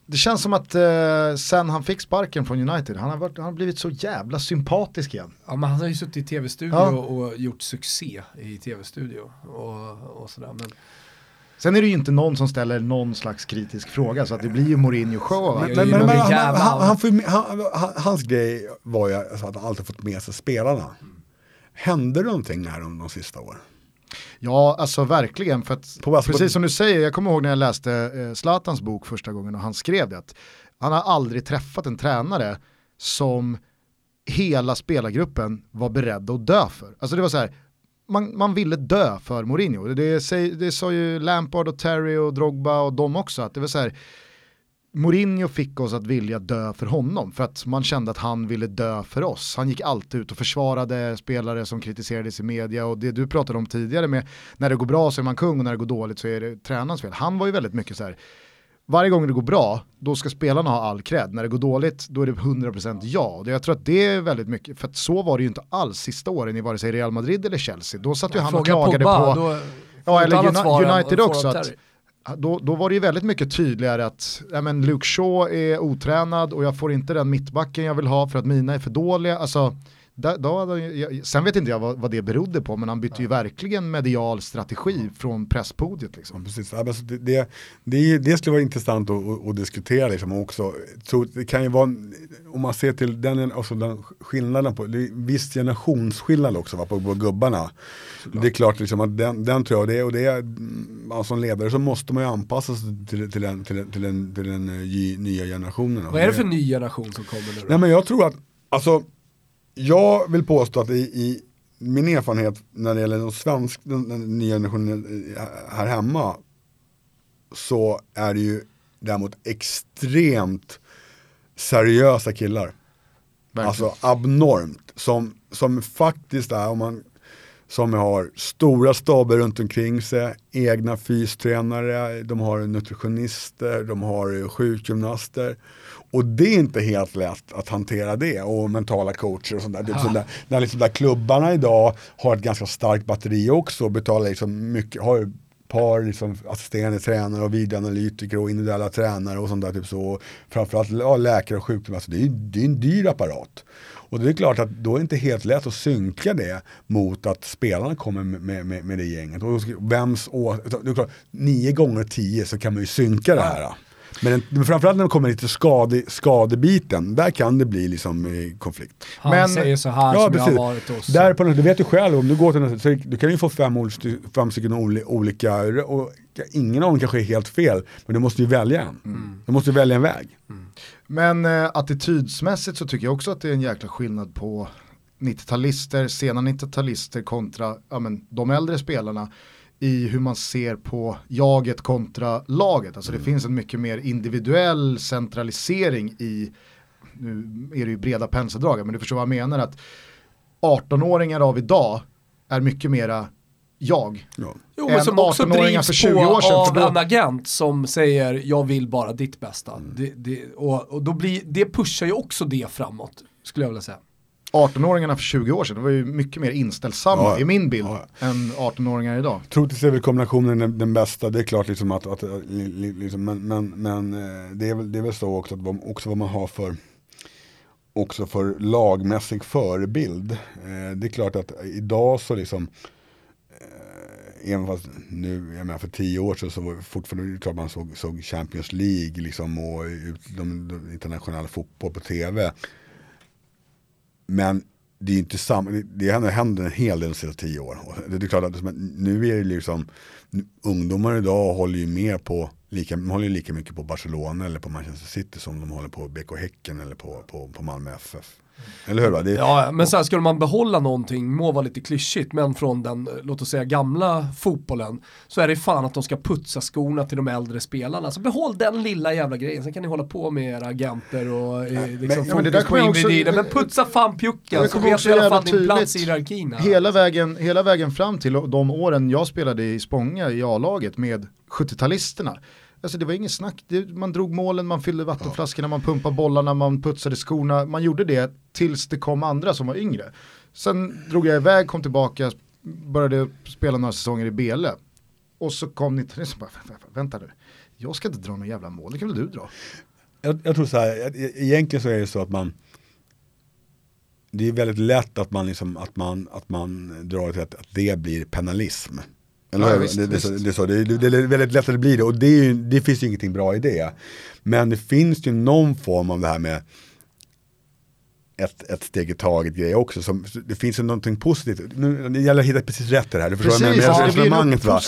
Det känns som att eh, sen han fick sparken från United, han har, varit, han har blivit så jävla sympatisk igen. Ja, men han har ju suttit i tv-studio Ja. och gjort succé i tv-studio och, och sådär. Men Sen är det ju inte någon som ställer någon slags kritisk fråga, så att det blir ju Mourinho-show. Men- Men, men- han, han, han, får, hans grej var ju alltså att han alltid fått med sig spelarna. Hände det någonting här de, de sista åren? Ja, alltså verkligen. För att, På- alltså, precis som du säger, jag kommer ihåg när jag läste eh, Zlatans bok första gången och han skrev det. Att han har aldrig träffat en tränare som hela spelargruppen var beredd att dö för. Alltså det var så här, man, man ville dö för Mourinho. Det, säg- det sa ju Lampard och Terry och Drogba och de också. Att det var så här, Mourinho fick oss att vilja dö för honom för att man kände att han ville dö för oss. Han gick alltid ut och försvarade spelare som kritiserades i media och det du pratade om tidigare med när det går bra så är man kung och när det går dåligt så är det tränarens fel. Han var ju väldigt mycket så här, varje gång det går bra, då ska spelarna ha all cred. När det går dåligt, då är det 100% ja. Jag tror att det är väldigt mycket, för så var det ju inte alls sista åren i vare sig Real Madrid eller Chelsea. Då satt ju han och klagade på, då, ja eller Uni United också, att då, då var det ju väldigt mycket tydligare att ja, men Luke Shaw är otränad och jag får inte den mittbacken jag vill ha för att mina är för dåliga. Alltså, då, då, sen vet inte jag vad, vad, det berodde på, men han bytte ju verkligen medial strategi från presspodiet. Liksom. Ja, precis. Alltså, det, det, det, det skulle vara intressant att, att diskutera liksom, också. Så det kan ju vara, om man ser till den, alltså den skillnaden, på, det är viss generationsskillnad också va, på, på gubbarna. Såklart. Det är klart liksom, att den, den tror jag, det, och det alltså, som ledare så måste man ju anpassa sig till, till, den, till, till, den, till den uh, nya generationen. Vad är det för ny generation som kommer nu då? Nej men jag tror att, alltså jag vill påstå att i, i, min erfarenhet när det gäller den, svensk, den, den nya generationen eh, här hemma så är det ju däremot extremt seriösa killar. Verkligen. Alltså abnormt. Som, som faktiskt är, om man, som har stora staber runt omkring sig, egna fystränare, de har nutritionister, de har sjukgymnaster. Och det är inte helt lätt att hantera det och mentala coacher och sånt där. Så där, när liksom där klubbarna idag har ett ganska starkt batteri också och betalar liksom mycket, har par liksom assisterande tränare och videoanalytiker och individuella tränare och sånt där. Typ så. Framförallt ja, läkare och sjukdomar. Alltså det, är, det är en dyr apparat. Och det är klart att då är det inte helt lätt att synka det mot att spelarna kommer med, med, med det gänget. Och vems å, det är klart, nio gånger tio så kan man ju synka det här. Men, men framförallt när det kommer lite skade, skadebiten, där kan det bli liksom eh, konflikt. Han men, säger så här ja, som precis. jag har varit hos. Där på, du vet ju själv, om du går till något, så du kan ju få fem, fem stycken olika, och ingen av dem kanske är helt fel, men du måste ju välja en. Mm. Du måste välja en väg. Mm. Men eh, attitydsmässigt så tycker jag också att det är en jäkla skillnad på 90-talister, sena 90-talister kontra ja, men, de äldre spelarna i hur man ser på jaget kontra laget. Alltså det mm. finns en mycket mer individuell centralisering i, nu är det ju breda penseldrag, men du förstår vad jag menar, att 18-åringar av idag är mycket mera jag. Ja. Jo, men som också drivs för 20 år sedan, av då... en agent som säger jag vill bara ditt bästa. Mm. Det, det, och, och då blir, det pushar ju också det framåt, skulle jag vilja säga. 18-åringarna för 20 år sedan var ju mycket mer inställsamma ja, i min bild ja. än 18-åringar idag. Troligtvis är väl kombinationen den, den, bästa, det är klart liksom att, att liksom, men, men, men eh, det, är väl, det är väl så också, att också vad man har för också för lagmässig förebild. Eh, det är klart att idag så liksom eh, även fast nu, jag menar för tio år sedan så var det fortfarande klart man såg, såg Champions League liksom och de, de internationella fotboll på tv. Men det är inte samma, det händer en hel del de senaste tio år. Det är klart att nu är det liksom, ungdomar idag håller ju mer på, lika, håller lika mycket på Barcelona eller på Manchester City som de håller på BK Häcken eller på, på, på Malmö FF. Eller hur? Va? Det, ja, men sen skulle man behålla någonting, må vara lite klyschigt, men från den, låt oss säga gamla fotbollen, så är det fan att de ska putsa skorna till de äldre spelarna. Så behåll den lilla jävla grejen, sen kan ni hålla på med era agenter och eh, liksom, men, fokus på individen. Men putsa fan pjucken, så vet i alla fall din plats i hierarkin. Hela vägen, hela vägen fram till de åren jag spelade i Spånga i A-laget med 70-talisterna Alltså det var inget snack, det, man drog målen, man fyllde vattenflaskorna, man pumpade bollarna, man putsade skorna. Man gjorde det tills det kom andra som var yngre. Sen drog jag iväg, kom tillbaka, började spela några säsonger i Bele. Och så kom ni till bara, vänta nu, jag ska inte dra några jävla mål, det kan väl du dra? Jag, jag tror så här, egentligen så är det så att man det är väldigt lätt att man, liksom, att man, att man drar till att, att det blir penalism. Eller ja, visst, det, det, det, det, så, det, det, är väldigt lätt att det blir det och det, ju, det finns ju ingenting bra i det. Men det finns ju någon form av det här med ett, ett steg i taget grej också. Som, det finns ju någonting positivt. Nu, det gäller att hitta precis rätt det här. Du förstår precis, med, med resonemanget va.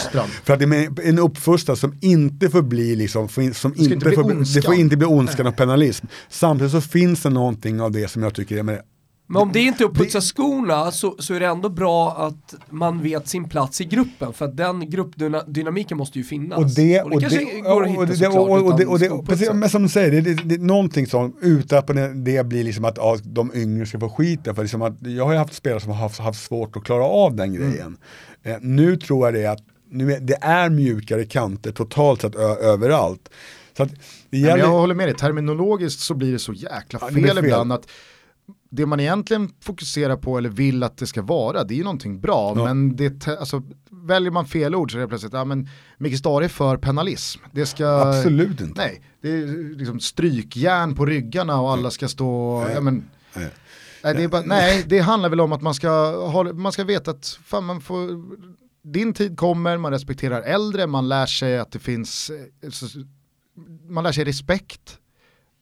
För att det är en uppfostran som inte får bli liksom, som inte, inte får, det får inte bli ondskan och penalism. Samtidigt så finns det någonting av det som jag tycker är med Men om det inte är att putsa skorna så, så är det ändå bra att man vet sin plats i gruppen för att den gruppdynamiken måste ju finnas. Och det, och det, kanske går att hitta såklart och det, och det, precis, Men som du säger, det, det, det, någonting som utan att det blir liksom att ja, de yngre ska få skiten. För liksom att, jag har ju haft spelare som har haft, haft svårt att klara av den mm. grejen. Mm. Eh, nu tror jag det att nu är, det är mjukare kanter totalt sett överallt. Så att det gäller... Jag håller med dig, terminologiskt så blir det så jäkla fel, ja, fel. ibland att det man egentligen fokuserar på eller vill att det ska vara, det är ju någonting bra. Ja. Men det, alltså, väljer man fel ord så är det plötsligt, ja men Micke Stare är för penalism. Det ska, Absolut inte. Nej, det är liksom strykjärn på ryggarna och alla ska stå, nej. ja men, nej. Nej, det bara, nej, det handlar väl om att man ska, ha, man ska veta att fan, man får, din tid kommer, man respekterar äldre, man lär sig att det finns, eh, man lär sig respekt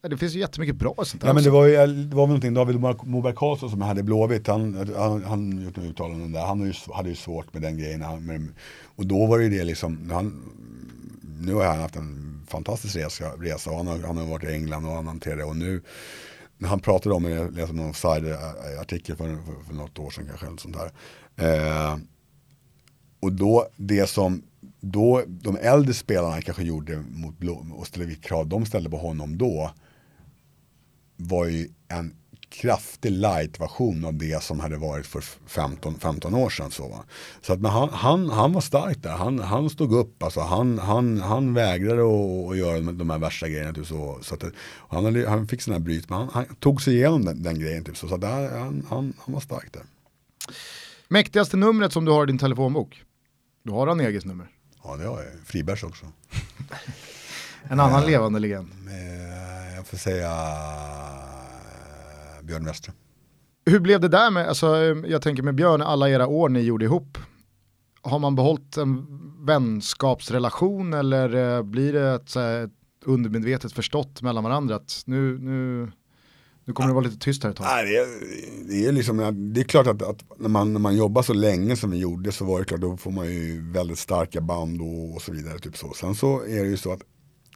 det finns ju jättemycket bra sånt där ja, men det var ju det var väl någonting, David Moberg Karlsson som hade Blåvitt, han, han, han gjort några uttalanden där, han hade ju, hade ju svårt med den grejen. med, och då var det ju det liksom, han, nu har han haft en fantastisk resa, resa och han har, han har varit i England och han hanterade det och nu när han pratade om, jag läste någon side-artikel för, för, för något år sedan kanske, eller sånt där. Eh, och då, det som då de äldre spelarna kanske gjorde mot Blå, och ställde krav de ställde på honom då var ju en kraftig light-version av det som hade varit för 15, 15 år sedan. Så, så att, men han, han, han var stark där, han, han stod upp, alltså, han, han, han vägrade att, att göra de här värsta grejerna. Typ, så, så att, han, hade, han fick här bryt, men han, han, tog sig igenom den, den grejen. Typ, så, så där, han, han, han var stark där. Mäktigaste numret som du har i din telefonbok? Du har Ranegis nummer? Ja det har jag, Fribergs också. en annan levande legend? Jag får säga Björn Westra. Hur blev det där med, alltså, jag tänker med Björn, alla era år ni gjorde ihop, har man behållit en vänskapsrelation eller eh, blir det ett, ett undermedvetet förstått mellan varandra att nu, nu, nu kommer det vara lite tyst här ett tag? Nej, det, är, det, är liksom, det är klart att, att, när, man, när man jobbar så länge som vi gjorde så var det klart, då får man ju väldigt starka band och, och så vidare. Typ så. Sen så är det ju så att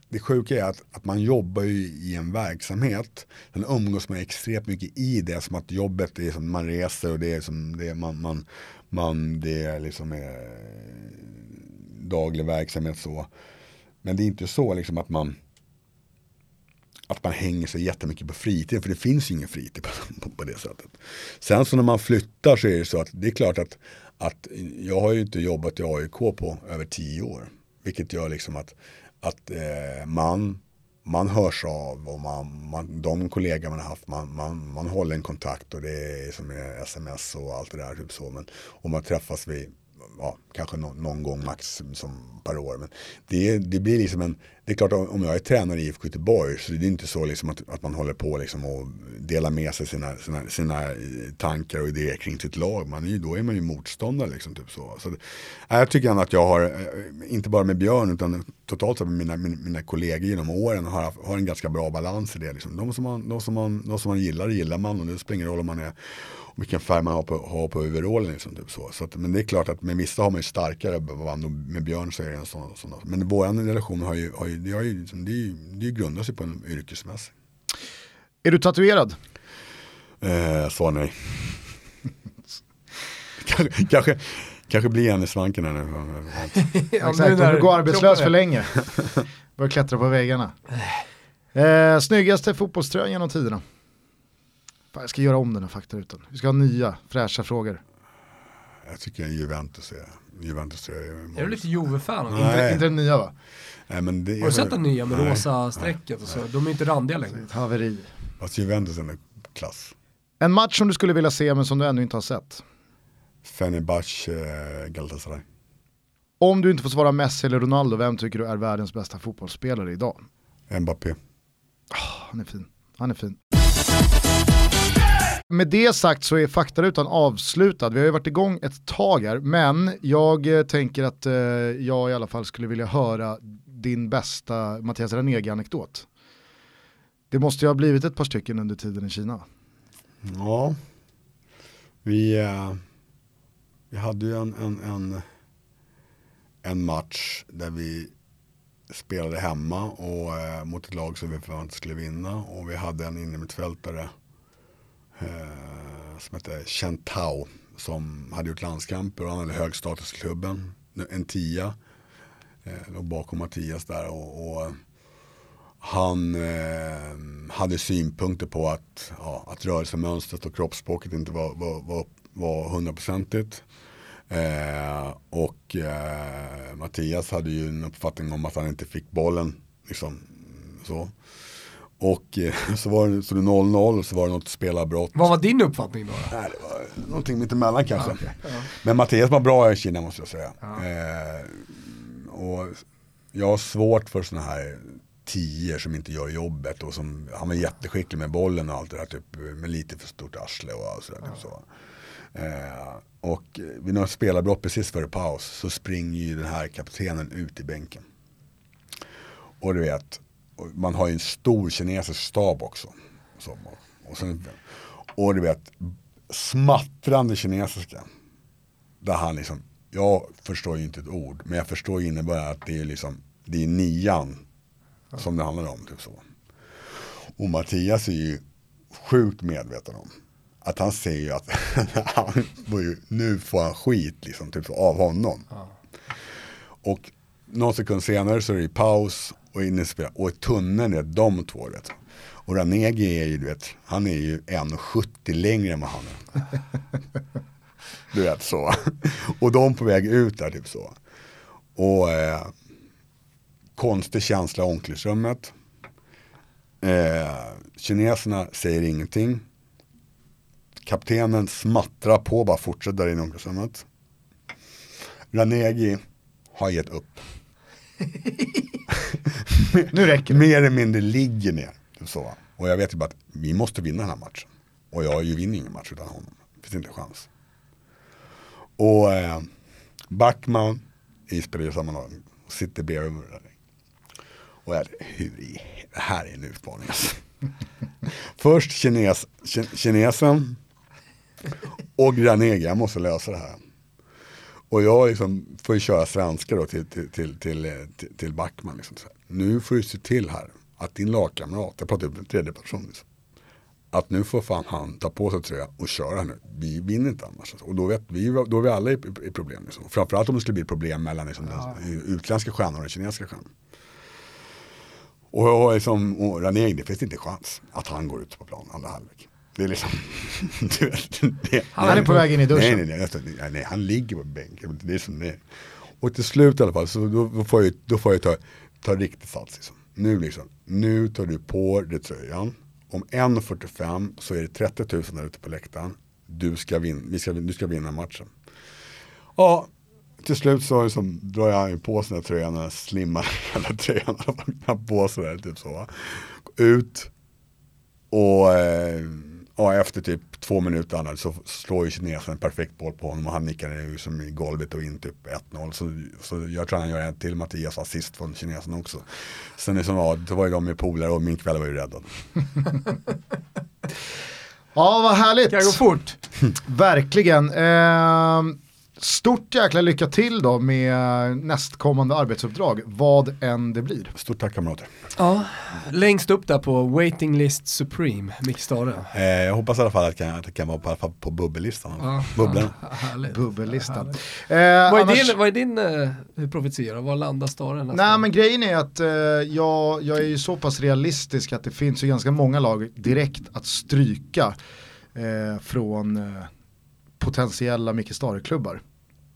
det sjuka är att, att man jobbar ju i en verksamhet. Sen umgås man extremt mycket i det. Som att jobbet är som man reser och det är som det man, man, man det är liksom är daglig verksamhet så. Men det är inte så liksom att man att man hänger sig jättemycket på fritiden. För det finns ju ingen fritid på, på, på, det sättet. Sen så när man flyttar så är det så att det är klart att, att jag har ju inte jobbat i AIK på över tio år. Vilket gör liksom att att eh, man, man hörs av och man, man, de kollegor man har haft, man, man, man håller en kontakt och det är som är sms och allt det där. Typ så. Men om man träffas vid ja, kanske någon, någon gång max som per år. Men det, det blir liksom en, det är klart om jag är tränare i IFK Göteborg så det är inte så liksom att, att man håller på liksom och delar med sig sina, sina, sina eh, tankar och idéer kring sitt lag. Man är ju, då är man ju motståndare. Liksom, typ så. Så, jag tycker ändå att jag har, eh, inte bara med Björn utan totalt sett med mina, mina, mina kollegor genom åren har, har en ganska bra balans i det. Liksom. De, som man, de, som man, de som man gillar gillar man och det spelar ingen roll om man är vilken färg man har på, har på overallen. Liksom, typ så. Så att, men det är klart att med vissa har man ju starkare band och med Björn så är det en sån. sån men vår relation har ju, har ju, det, har ju, liksom, det, ju, det grundar sig på en yrkesmässig. Är du tatuerad? Eh, svar nej. kanske, kanske, kanske blir en i svanken här nu. ja, Exakt, om du går arbetslös för länge. Börjar klättra på väggarna. Eh, snyggaste fotbollströjan genom tiderna? Fan, jag ska göra om den här faktarutan. Vi ska ha nya, fräscha frågor. Jag tycker Juventus är Juventus är, är du lite Juve-fan? Inte, inte den nya va? Nej, men det, har du sett den nya med nej, rosa strecket och så? De är inte randiga längre. Ett haveri. Fast Juventus är klass. En match som du skulle vilja se men som du ännu inte har sett? Fenerbahce, eh, Galatasaray. Om du inte får svara Messi eller Ronaldo, vem tycker du är världens bästa fotbollsspelare idag? Mbappé. Oh, han är fin. Han är fin. Med det sagt så är faktarutan avslutad. Vi har ju varit igång ett tag här, men jag eh, tänker att eh, jag i alla fall skulle vilja höra din bästa Mattias Ranegi-anekdot. Det måste ju ha blivit ett par stycken under tiden i Kina. Ja, vi, eh, vi hade ju en, en, en, en match där vi spelade hemma och eh, mot ett lag som vi förväntade skulle vinna och vi hade en innermittfältare Eh, som hette Chantau som hade gjort landskamper och han hade hög status i klubben. En tia. Eh, låg bakom Mattias där och, och eh, han eh, hade synpunkter på att, ja, att rörelsemönstret och kroppsspråket inte var, var, var, var hundraprocentigt. Eh, och eh, Mattias hade ju en uppfattning om att han inte fick bollen. Liksom, så. Och eh, så var det, så det 0-0 och så var det något spelarbrott. Vad var din uppfattning då? Nej, det var någonting mittemellan kanske. Ja, okay. ja. Men Mattias var bra i Kina måste jag säga. Ja. Eh, och jag har svårt för sådana här tior som inte gör jobbet och som, han var jätteskicklig med bollen och allt det där typ med lite för stort arsle och sådär. Typ så. Eh, och vid något spelarbrott precis före paus så springer ju den här kaptenen ut i bänken. Och du vet, man har ju en stor kinesisk stab också. Så, och, sen, och du vet, smattrande kinesiska. Där han liksom, jag förstår ju inte ett ord, men jag förstår innebörden att det är liksom, det är nian som det handlar om. Typ så. Och Mattias är ju sjukt medveten om att han ser ju att han ju, nu får han skit liksom, typ av honom. Ja. Och någon sekund senare så är det paus och inne och i tunneln är de två. Vet. Och Ranegi är ju, du vet, han är ju 1,70 längre än vad han är. du vet så. Och de på väg ut där typ så. Och eh, konstig känsla i omklädningsrummet. Eh, kineserna säger ingenting. Kaptenen smattrar på, bara fortsätter där inne i omklädningsrummet. Ranegi har gett upp. nu räcker det. Mer eller mindre ligger ner. Så. Och jag vet ju bara att vi måste vinna den här matchen. Och jag ju vinner ingen match utan honom. Det finns inte chans. Och eh, Backman i spelsammanhang sitter bredvid. Och jag, hur i, det här är en utmaning alltså. Först kines, kinesen och Granega, jag måste lösa det här. Och jag liksom får ju köra svenska då till, till, till, till, till, till Backman. Liksom. Nu får du se till här att din lagkamrat, jag pratar upp tredje person, liksom, att nu får fan han ta på sig tröja och köra nu. Vi vinner inte annars. Och då, vet vi, då är vi alla i, i problem. Liksom. Framförallt om det skulle bli problem mellan liksom, ja. den utländska stjärnan och den kinesiska stjärnan. Och, och, liksom, och Ranering, det finns inte chans att han går ut på plan andra halvlek. Det är liksom, du vet, det, han är på väg in i duschen. Nej, nej, nej, nej, han ligger på bänken. Det är som det Och till slut i alla fall, så då, får jag, då får jag ta, ta riktigt sats. Liksom. Nu, liksom, nu tar du på dig tröjan. Om 1.45 så är det 30 000 där ute på läktaren. Du ska, vin, vi ska, du ska vinna matchen. Ja, till slut så liksom drar jag på sig den här tröjan, den slimmar hela tröjan. på sig där, typ så. Ut och eh, ja, efter typ två minuter så slår ju kinesen en perfekt boll på honom och han nickar ju som i golvet och in typ 1-0. Så, så jag tror han gör en till Mattias assist från kinesen också. Sen är som, ja, då var ju de med polare och min kväll var ju räddad. ja, vad härligt. Kan gå fort. Verkligen. Eh, Stort jäkla lycka till då med nästkommande arbetsuppdrag, vad än det blir. Stort tack kamrater. Ja, längst upp där på waiting list supreme, Micke Stare. Eh, jag hoppas i alla fall att det kan, kan vara på, på bubbellistan. Ja, Bubblan. Bubbellistan. Eh, vad, är annars... din, vad är din uh, profetia Var landar Stare nästa Nej men grejen är att uh, jag, jag är ju så pass realistisk att det finns ju ganska många lag direkt att stryka uh, från uh, potentiella Micke Stare-klubbar.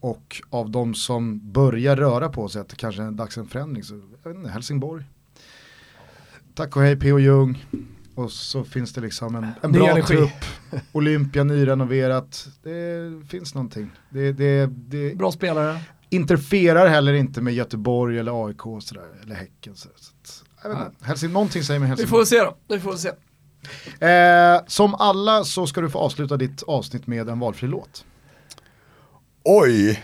Och av de som börjar röra på sig att det kanske är dags en förändring så inte, Helsingborg. Tack och hej P.O. Jung. Och så finns det liksom en, en bra energi. trupp. Olympia nyrenoverat. Det finns någonting. Det, det, det bra spelare. Interferar heller inte med Göteborg eller AIK och sådär, eller Häcken. Så, så jag vet inte. Helsing, någonting säger mig Helsingborg. Vi får se då. Vi får se. Eh, som alla så ska du få avsluta ditt avsnitt med en valfri låt. Oj!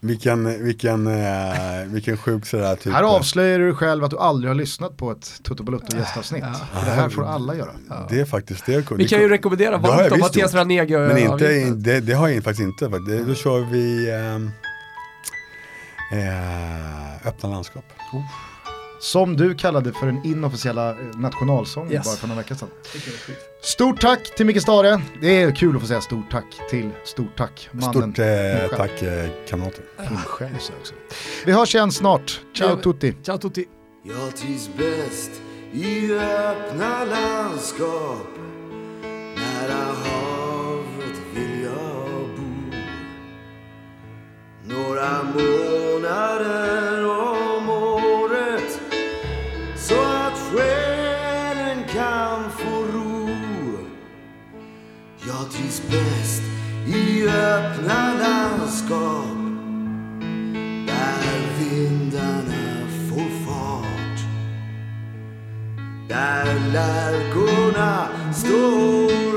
Vilken, vilken, eh, vilken sjuk sådär typ. Här avslöjar du själv att du aldrig har lyssnat på ett Toto Balutto gästavsnitt. Ja. Det här får alla göra. Ja. Det är faktiskt det. Vi kan ju rekommendera varmt om Mattias Ranegi Men inte, det, det, har jag faktiskt inte. Det, då kör vi eh, eh, öppna landskap. Oh. Som du kallade för den inofficiella eh, nationalsången Yes. bara för några veckor sedan. Stort tack till Micke Stare. Det är kul att få säga stort tack till Stort tack. Mannen Stort eh, tack eh, kamrater. Också. Vi hörs igen snart. Ciao tutti. Ciao tutti. Jag trivs bäst i öppna landskap Nära havet vill jag bo Några månader om bäst i öppna landskap där vindarna får fart Där lärkorna står